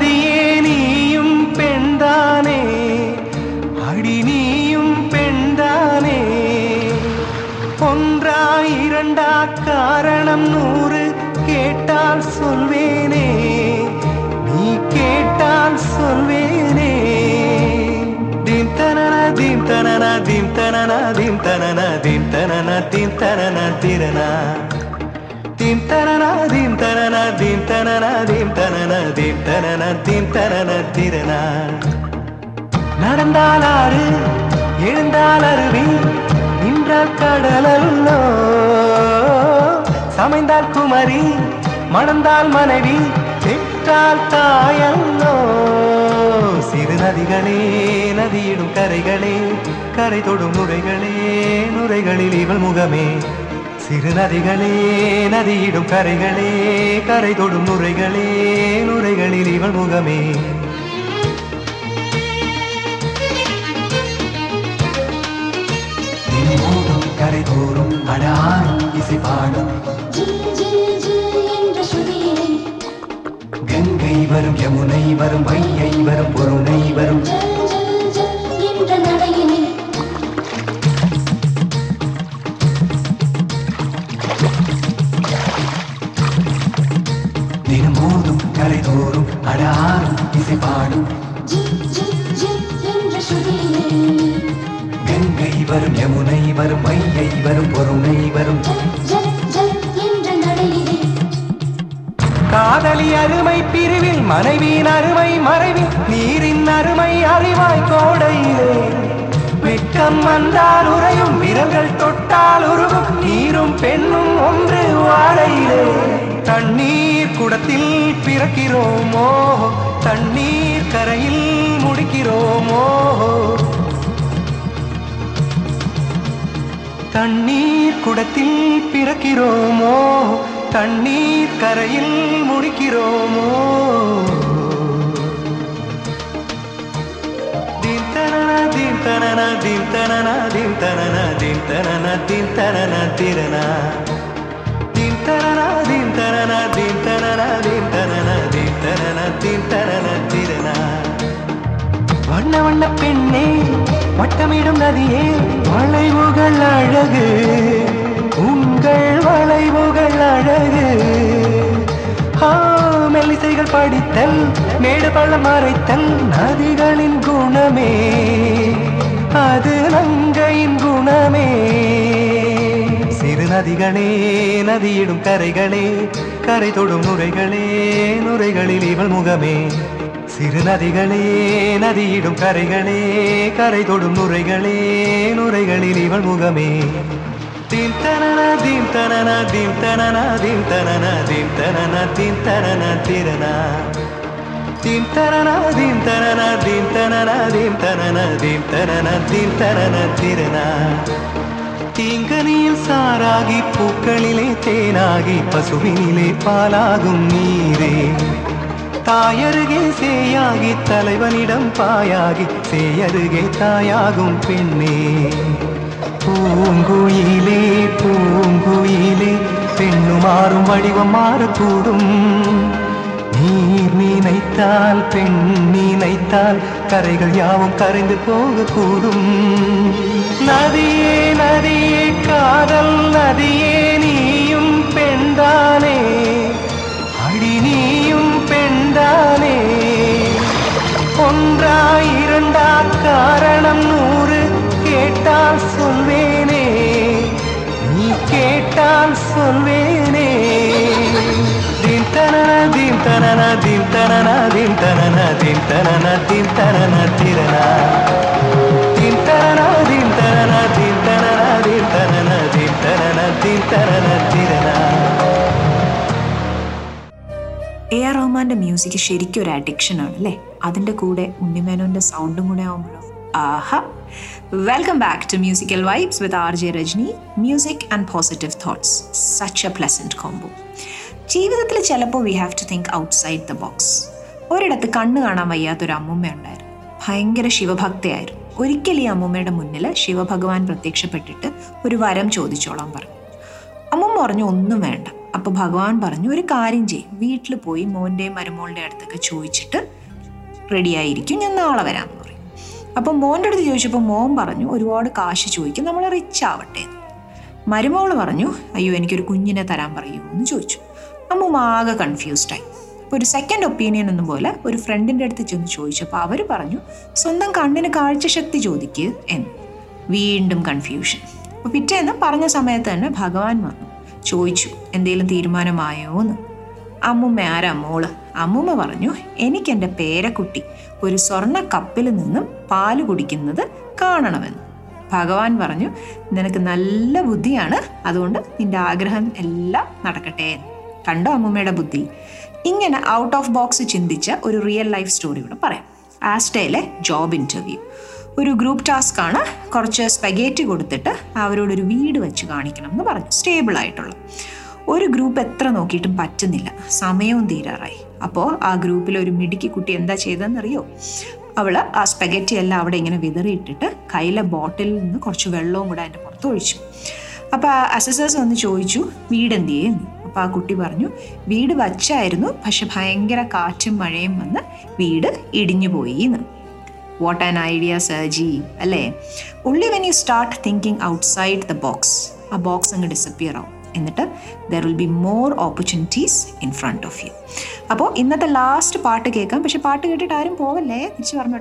Speaker 3: மதியே நீயும் பெண்தானே. அடி நீயும் பெண்தானே. ஒன்றா இரண்டா காரணம் நூறு கேட்டால் சொல்வேனே. நீ கேட்டால் சொல்வேனே. தீம் தனன தீம் தனன தீம் தனன தீம் தீம் தனன தீம் தனன தீம் தனன தீம் தனன தீம் தனன தீம் தனன திறனா. நடந்தால் ஆறு எழுந்தால் அருவி நின்றால் கடலல்லோ சமைந்தால் குமரி மணந்தால் மனைவி பெற்றால் தாயல்லோ சிறு நதிகளே நதியிடும் கரைகளே கரை தொடும் நுரைகளே நுரைகளில் இவள் முகமே. சிறு நதிகளே நதியிடும் கரைகளே கரை தொடும் நுரைகளே நுரைகளில் இவள் முகமே. கரை தோறும் அடாரும் இசை பாடும். கங்கை வரும் யமுனை வரும் வையை வரும் பொருணை வரும். தினமோதும் தோறும் அடாரும் இசை பாடும் கங்கை வரும் யமுனை வரும் மையை வரும் பொருணை வரும் காதலி அருமை பிரிவில் மனைவியின் அருமை மறைவில் நீரின் அருமை அறிவாய் கோடையிலே வெட்கம் வந்தால் உறையும் விரல்கள் தொட்டால் உருகும் நீரும் பெண்ணும் ஒன்று வாழையிலே தண்ணீர் குடத்தில் பிறக்கிறோமோ? தண்ணீர் கரையில் முடிக்கிறோமோ? தண்ணீர் குடத்தில் பிறக்கிறோமோ? தண்ணீர் கரையில் முடிக்கிறோமோ? தீர்த்தன தீர்த்தன தீர்த்தன தீர்த்தன தீர்த்தன தீரனா. வண்ண வண்ண பெண்ணே வட்டமிடும் நதியே வளைவுகள் அழகு. உங்கள் வளைவுகள் அழகு. மெல்லிசைகள் படித்தல் மேடு பள்ளம் மறைத்தல் நதிகளின் குணமே. அது நங்கையின் குணமே. நதிகளே நதியிடும் கரைகளே கரை தொடும் நுரைகளே நுரைகளில் இவள் முகமே சிறு நதிகளே நதியிடும் கரைகளே கரை தொடும் நுரைகளே நுரைகளில் இவள் முகமே தீம் தனன தீம் தனன தீம் தனன தீம் தனன தீம் தனன தீம் தனன திறனா தீம் தனன தீம் தனன தீம் தனன தீம் தனன தீம் தனன தீம் தனன திறனா தீங்கனியில் சாராகி பூக்களிலே தேனாகி பசுவினிலே பாலாகும் நீரே. தாயருகே சேயாகி தலைவனிடம் பாயாகி சேயருகே தாயாகும் பெண்ணே. பூங்குயிலே பூங்குயிலே பெண்ணு மாறும் வடிவம் மாறக்கூடும். நீர் நினைத்தால் பெண் நினைத்தால் கரைகள் யாவும் கரைந்து போகக்கூடும். நதி நதியே நீயும் பெண்தானே. அடி நீயும் பெண்தானே. ஒன்றா இரண்டா காரணம் நூறு கேட்டால் சொல்வேனே. நீ கேட்டால் சொல்வேனே. தின்தன தின்தன தின்தன தின்தன தின்தன தின்தன திரனா
Speaker 2: എ ആർ റഹ്മാന്റെ മ്യൂസിക് ശരിക്കും ഒരു അഡിക്ഷൻ ആണ് അല്ലേ? അതിന്റെ കൂടെ ഉണ്ണിമേനോന്റെ സൗണ്ടും കൂടെ ആവുമ്പോഴോ? ആഹാ. Welcome back to musical vibes with R J Rajani music and positive thoughts such a pleasant combo ജീവിതത്തിൽ ചിലപ്പോൾ we have to think outside the box ഒരിടത്ത് കണ്ണ് കാണാൻ വയ്യാത്തൊരു അമ്മൂമ്മ ഉണ്ടായിരുന്നു. ഭയങ്കര ശിവഭക്തയായിരുന്നു. ഒരിക്കൽ ഈ അമ്മൂമ്മയുടെ മുന്നിൽ ശിവഭഗവാൻ പ്രത്യക്ഷപ്പെട്ടിട്ട് ഒരു വരം ചോദിച്ചോളാൻ പറഞ്ഞു. അമ്മ പറഞ്ഞു ഒന്നും വേണ്ട. അപ്പൊ ഭഗവാൻ പറഞ്ഞു ഒരു കാര്യം ചെയ്യും. വീട്ടിൽ പോയി മോന്റെയും മരുമോളുടെ അടുത്തൊക്കെ ചോദിച്ചിട്ട് റെഡി ആയിരിക്കും ഞാൻ നാളെ വരാമെന്ന് പറയും അപ്പം മോന്റെ അടുത്ത് ചോദിച്ചപ്പോൾ മോൻ പറഞ്ഞു ഒരുപാട് കാശ് ചോദിക്കും നമ്മൾ റിച്ച് ആവട്ടെ മരുമോൾ പറഞ്ഞു അയ്യോ എനിക്കൊരു കുഞ്ഞിനെ തരാൻ പറയൂ എന്ന് ചോദിച്ചു. അമ്മ ആകെ കൺഫ്യൂസ്ഡായി അപ്പോൾ ഒരു സെക്കൻഡ് ഒപ്പീനിയൻ ഒന്നും പോലെ ഒരു ഫ്രണ്ടിന്റെ അടുത്ത് ചെന്ന് ചോദിച്ചപ്പോൾ അവർ പറഞ്ഞു സ്വന്തം കണ്ണിന് കാഴ്ചശക്തി ചോദിക്കുക എന്ന്. വീണ്ടും കൺഫ്യൂഷൻ അപ്പോൾ പിറ്റേന്ന് പറഞ്ഞ സമയത്ത് തന്നെ ഭഗവാൻ വന്നു. ചോദിച്ചു എന്തെങ്കിലും തീരുമാനമായോ എന്ന് അമ്മുമ്മ ആരാ മോൾ? അമ്മുമ്മ പറഞ്ഞു എനിക്ക് എന്റെ പേരക്കുട്ടി ഒരു സ്വർണ കപ്പിൽ നിന്നും പാൽ കുടിക്കുന്നത് കാണണമെന്ന്. ഭഗവാൻ പറഞ്ഞു നിനക്ക് നല്ല ബുദ്ധിയാണ് അതുകൊണ്ട് നിന്റെ ആഗ്രഹം എല്ലാം നടക്കട്ടെ കണ്ടോ അമ്മുമ്മയുടെ ബുദ്ധി? ഇങ്ങനെ ഔട്ട് ഓഫ് ബോക്സ് ചിന്തിച്ച ഒരു റിയൽ ലൈഫ് സ്റ്റോറി കൂടെ പറയാം. ആസ്റ്റയിലെ ജോബ് ഇന്റർവ്യൂ ഒരു ഗ്രൂപ്പ് ടാസ്ക് ആണ്. കുറച്ച് സ്പെഗേറ്റി കൊടുത്തിട്ട് അവരോടൊരു വീട് വെച്ച് കാണിക്കണം എന്ന് പറഞ്ഞു. സ്റ്റേബിൾ ആയിട്ടുള്ള. ഒരു ഗ്രൂപ്പ് എത്ര നോക്കിയിട്ടും പറ്റുന്നില്ല. സമയവും തീരാറായി. അപ്പോൾ ആ ഗ്രൂപ്പിലെ ഒരു മിടുക്കി കുട്ടി എന്താ ചെയ്തതെന്നറിയോ? അവൾ ആ സ്പെഗറ്റി എല്ലാം അവിടെ ഇങ്ങനെ വിതറിയിട്ടിട്ട് കയ്യിലെ ബോട്ടിലിൽ നിന്ന് കുറച്ച് വെള്ളവും കൂടെ അതിന്റെ പുറത്ത് ഒഴിച്ചു. അപ്പോൾ ആ അസസേഴ്സ് വന്ന് ചോദിച്ചു വീട് എന്ത് ചെയ്യുന്നു? അപ്പോൾ ആ കുട്ടി പറഞ്ഞു വീട് വച്ചായിരുന്നു പക്ഷെ ഭയങ്കര കാറ്റും മഴയും വന്ന് വീട് ഇടിഞ്ഞു പോയി എന്ന്. വാട്ട് ആൻ ഐഡിയ സർജി അല്ലേ? ഉള്ളി when you start thinking outside the box ആ ബോക്സ് അങ്ങ് ഡിസപ്പിയർ ആവും. എന്നിട്ട് there will be more opportunities in front of you അപ്പോൾ ഇന്നത്തെ ലാസ്റ്റ് പാട്ട് കേൾക്കാം. പക്ഷെ പാട്ട് കേട്ടിട്ട് ആരും പോവല്ലേ? തിരിച്ചു പറഞ്ഞു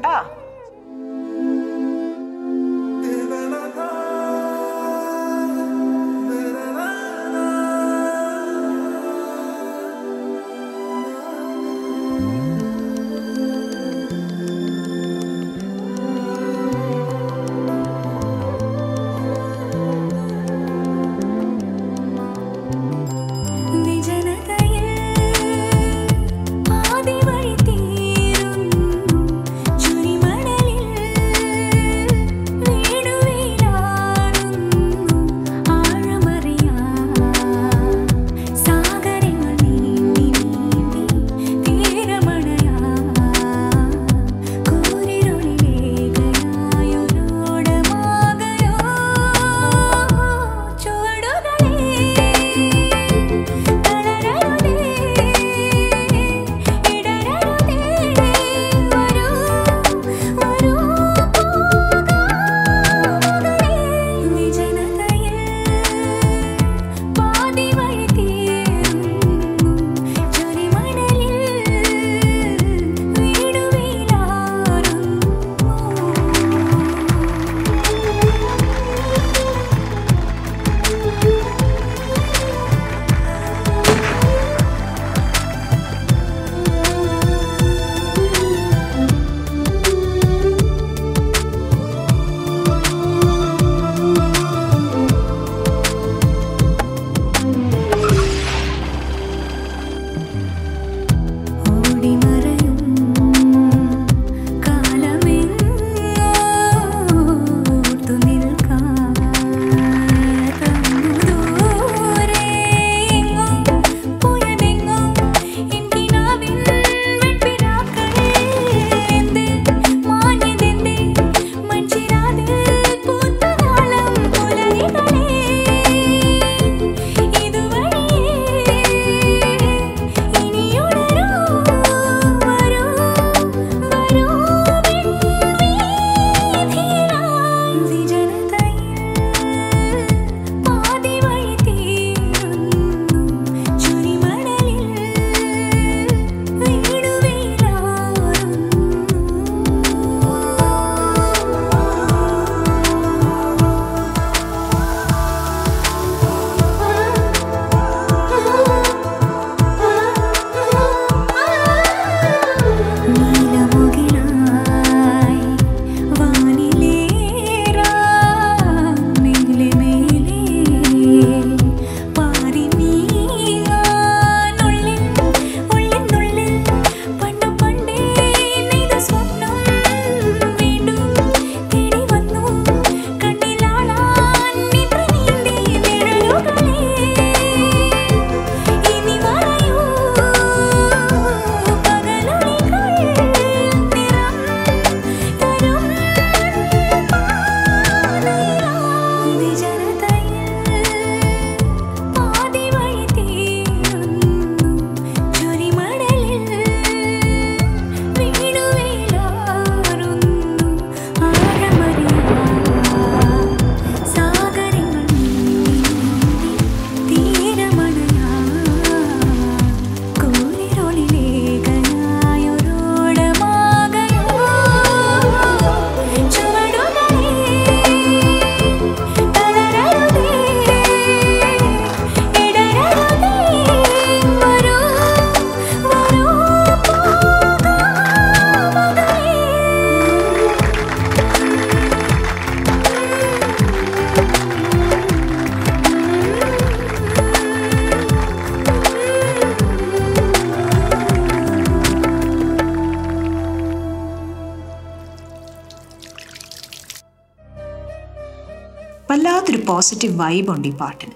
Speaker 2: പോസിറ്റീവ് വൈബ് വൈബുണ്ട് ഈ പാട്ടിന്.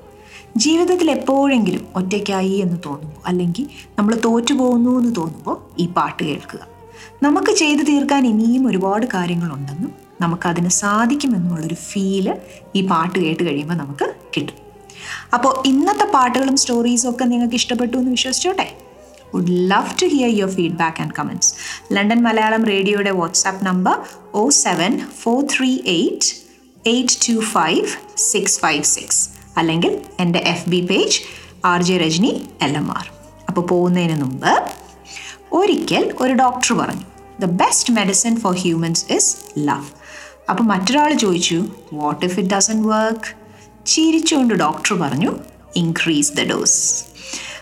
Speaker 2: ജീവിതത്തിൽ എപ്പോഴെങ്കിലും ഒറ്റയ്ക്കായി എന്ന് തോന്നുമ്പോൾ അല്ലെങ്കിൽ നമ്മൾ തോറ്റു പോകുന്നു എന്ന് തോന്നുമ്പോൾ ഈ പാട്ട് കേൾക്കുക. നമുക്ക് ചെയ്തു തീർക്കാൻ ഇനിയും ഒരുപാട് കാര്യങ്ങളുണ്ടെന്നും നമുക്കതിന് സാധിക്കുമെന്നുള്ളൊരു ഫീൽ ഈ പാട്ട് കേട്ട് കഴിയുമ്പോൾ നമുക്ക് കിട്ടും. അപ്പോൾ ഇന്നത്തെ പാട്ടുകളും സ്റ്റോറീസും ഒക്കെ നിങ്ങൾക്ക് ഇഷ്ടപ്പെട്ടു എന്ന് വിശ്വസിച്ചോട്ടെ? Would love to hear your feedback and comments London Malayalam റേഡിയോയുടെ WhatsApp number O seven four three eight eight two five six five six അല്ലെങ്കിൽ എന്റെ F B page R J Rajani L M R അപ്പോൾ പോകുന്നതിന് മുമ്പ് ഒരിക്കൽ ഒരു doctor പറഞ്ഞു the best medicine for humans is love അപ്പോൾ മറ്റൊരാൾ ചോദിച്ചു what if it doesn't work ചിരിച്ചുകൊണ്ട് ഡോക്ടർ പറഞ്ഞു ഇൻക്രീസ് ദ ഡോസ്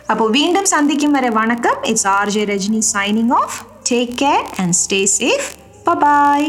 Speaker 2: അപ്പോൾ വീണ്ടും സന്ധിക്കും വരെ വണക്കം. It's R J Rajani signing off take care and stay safe bye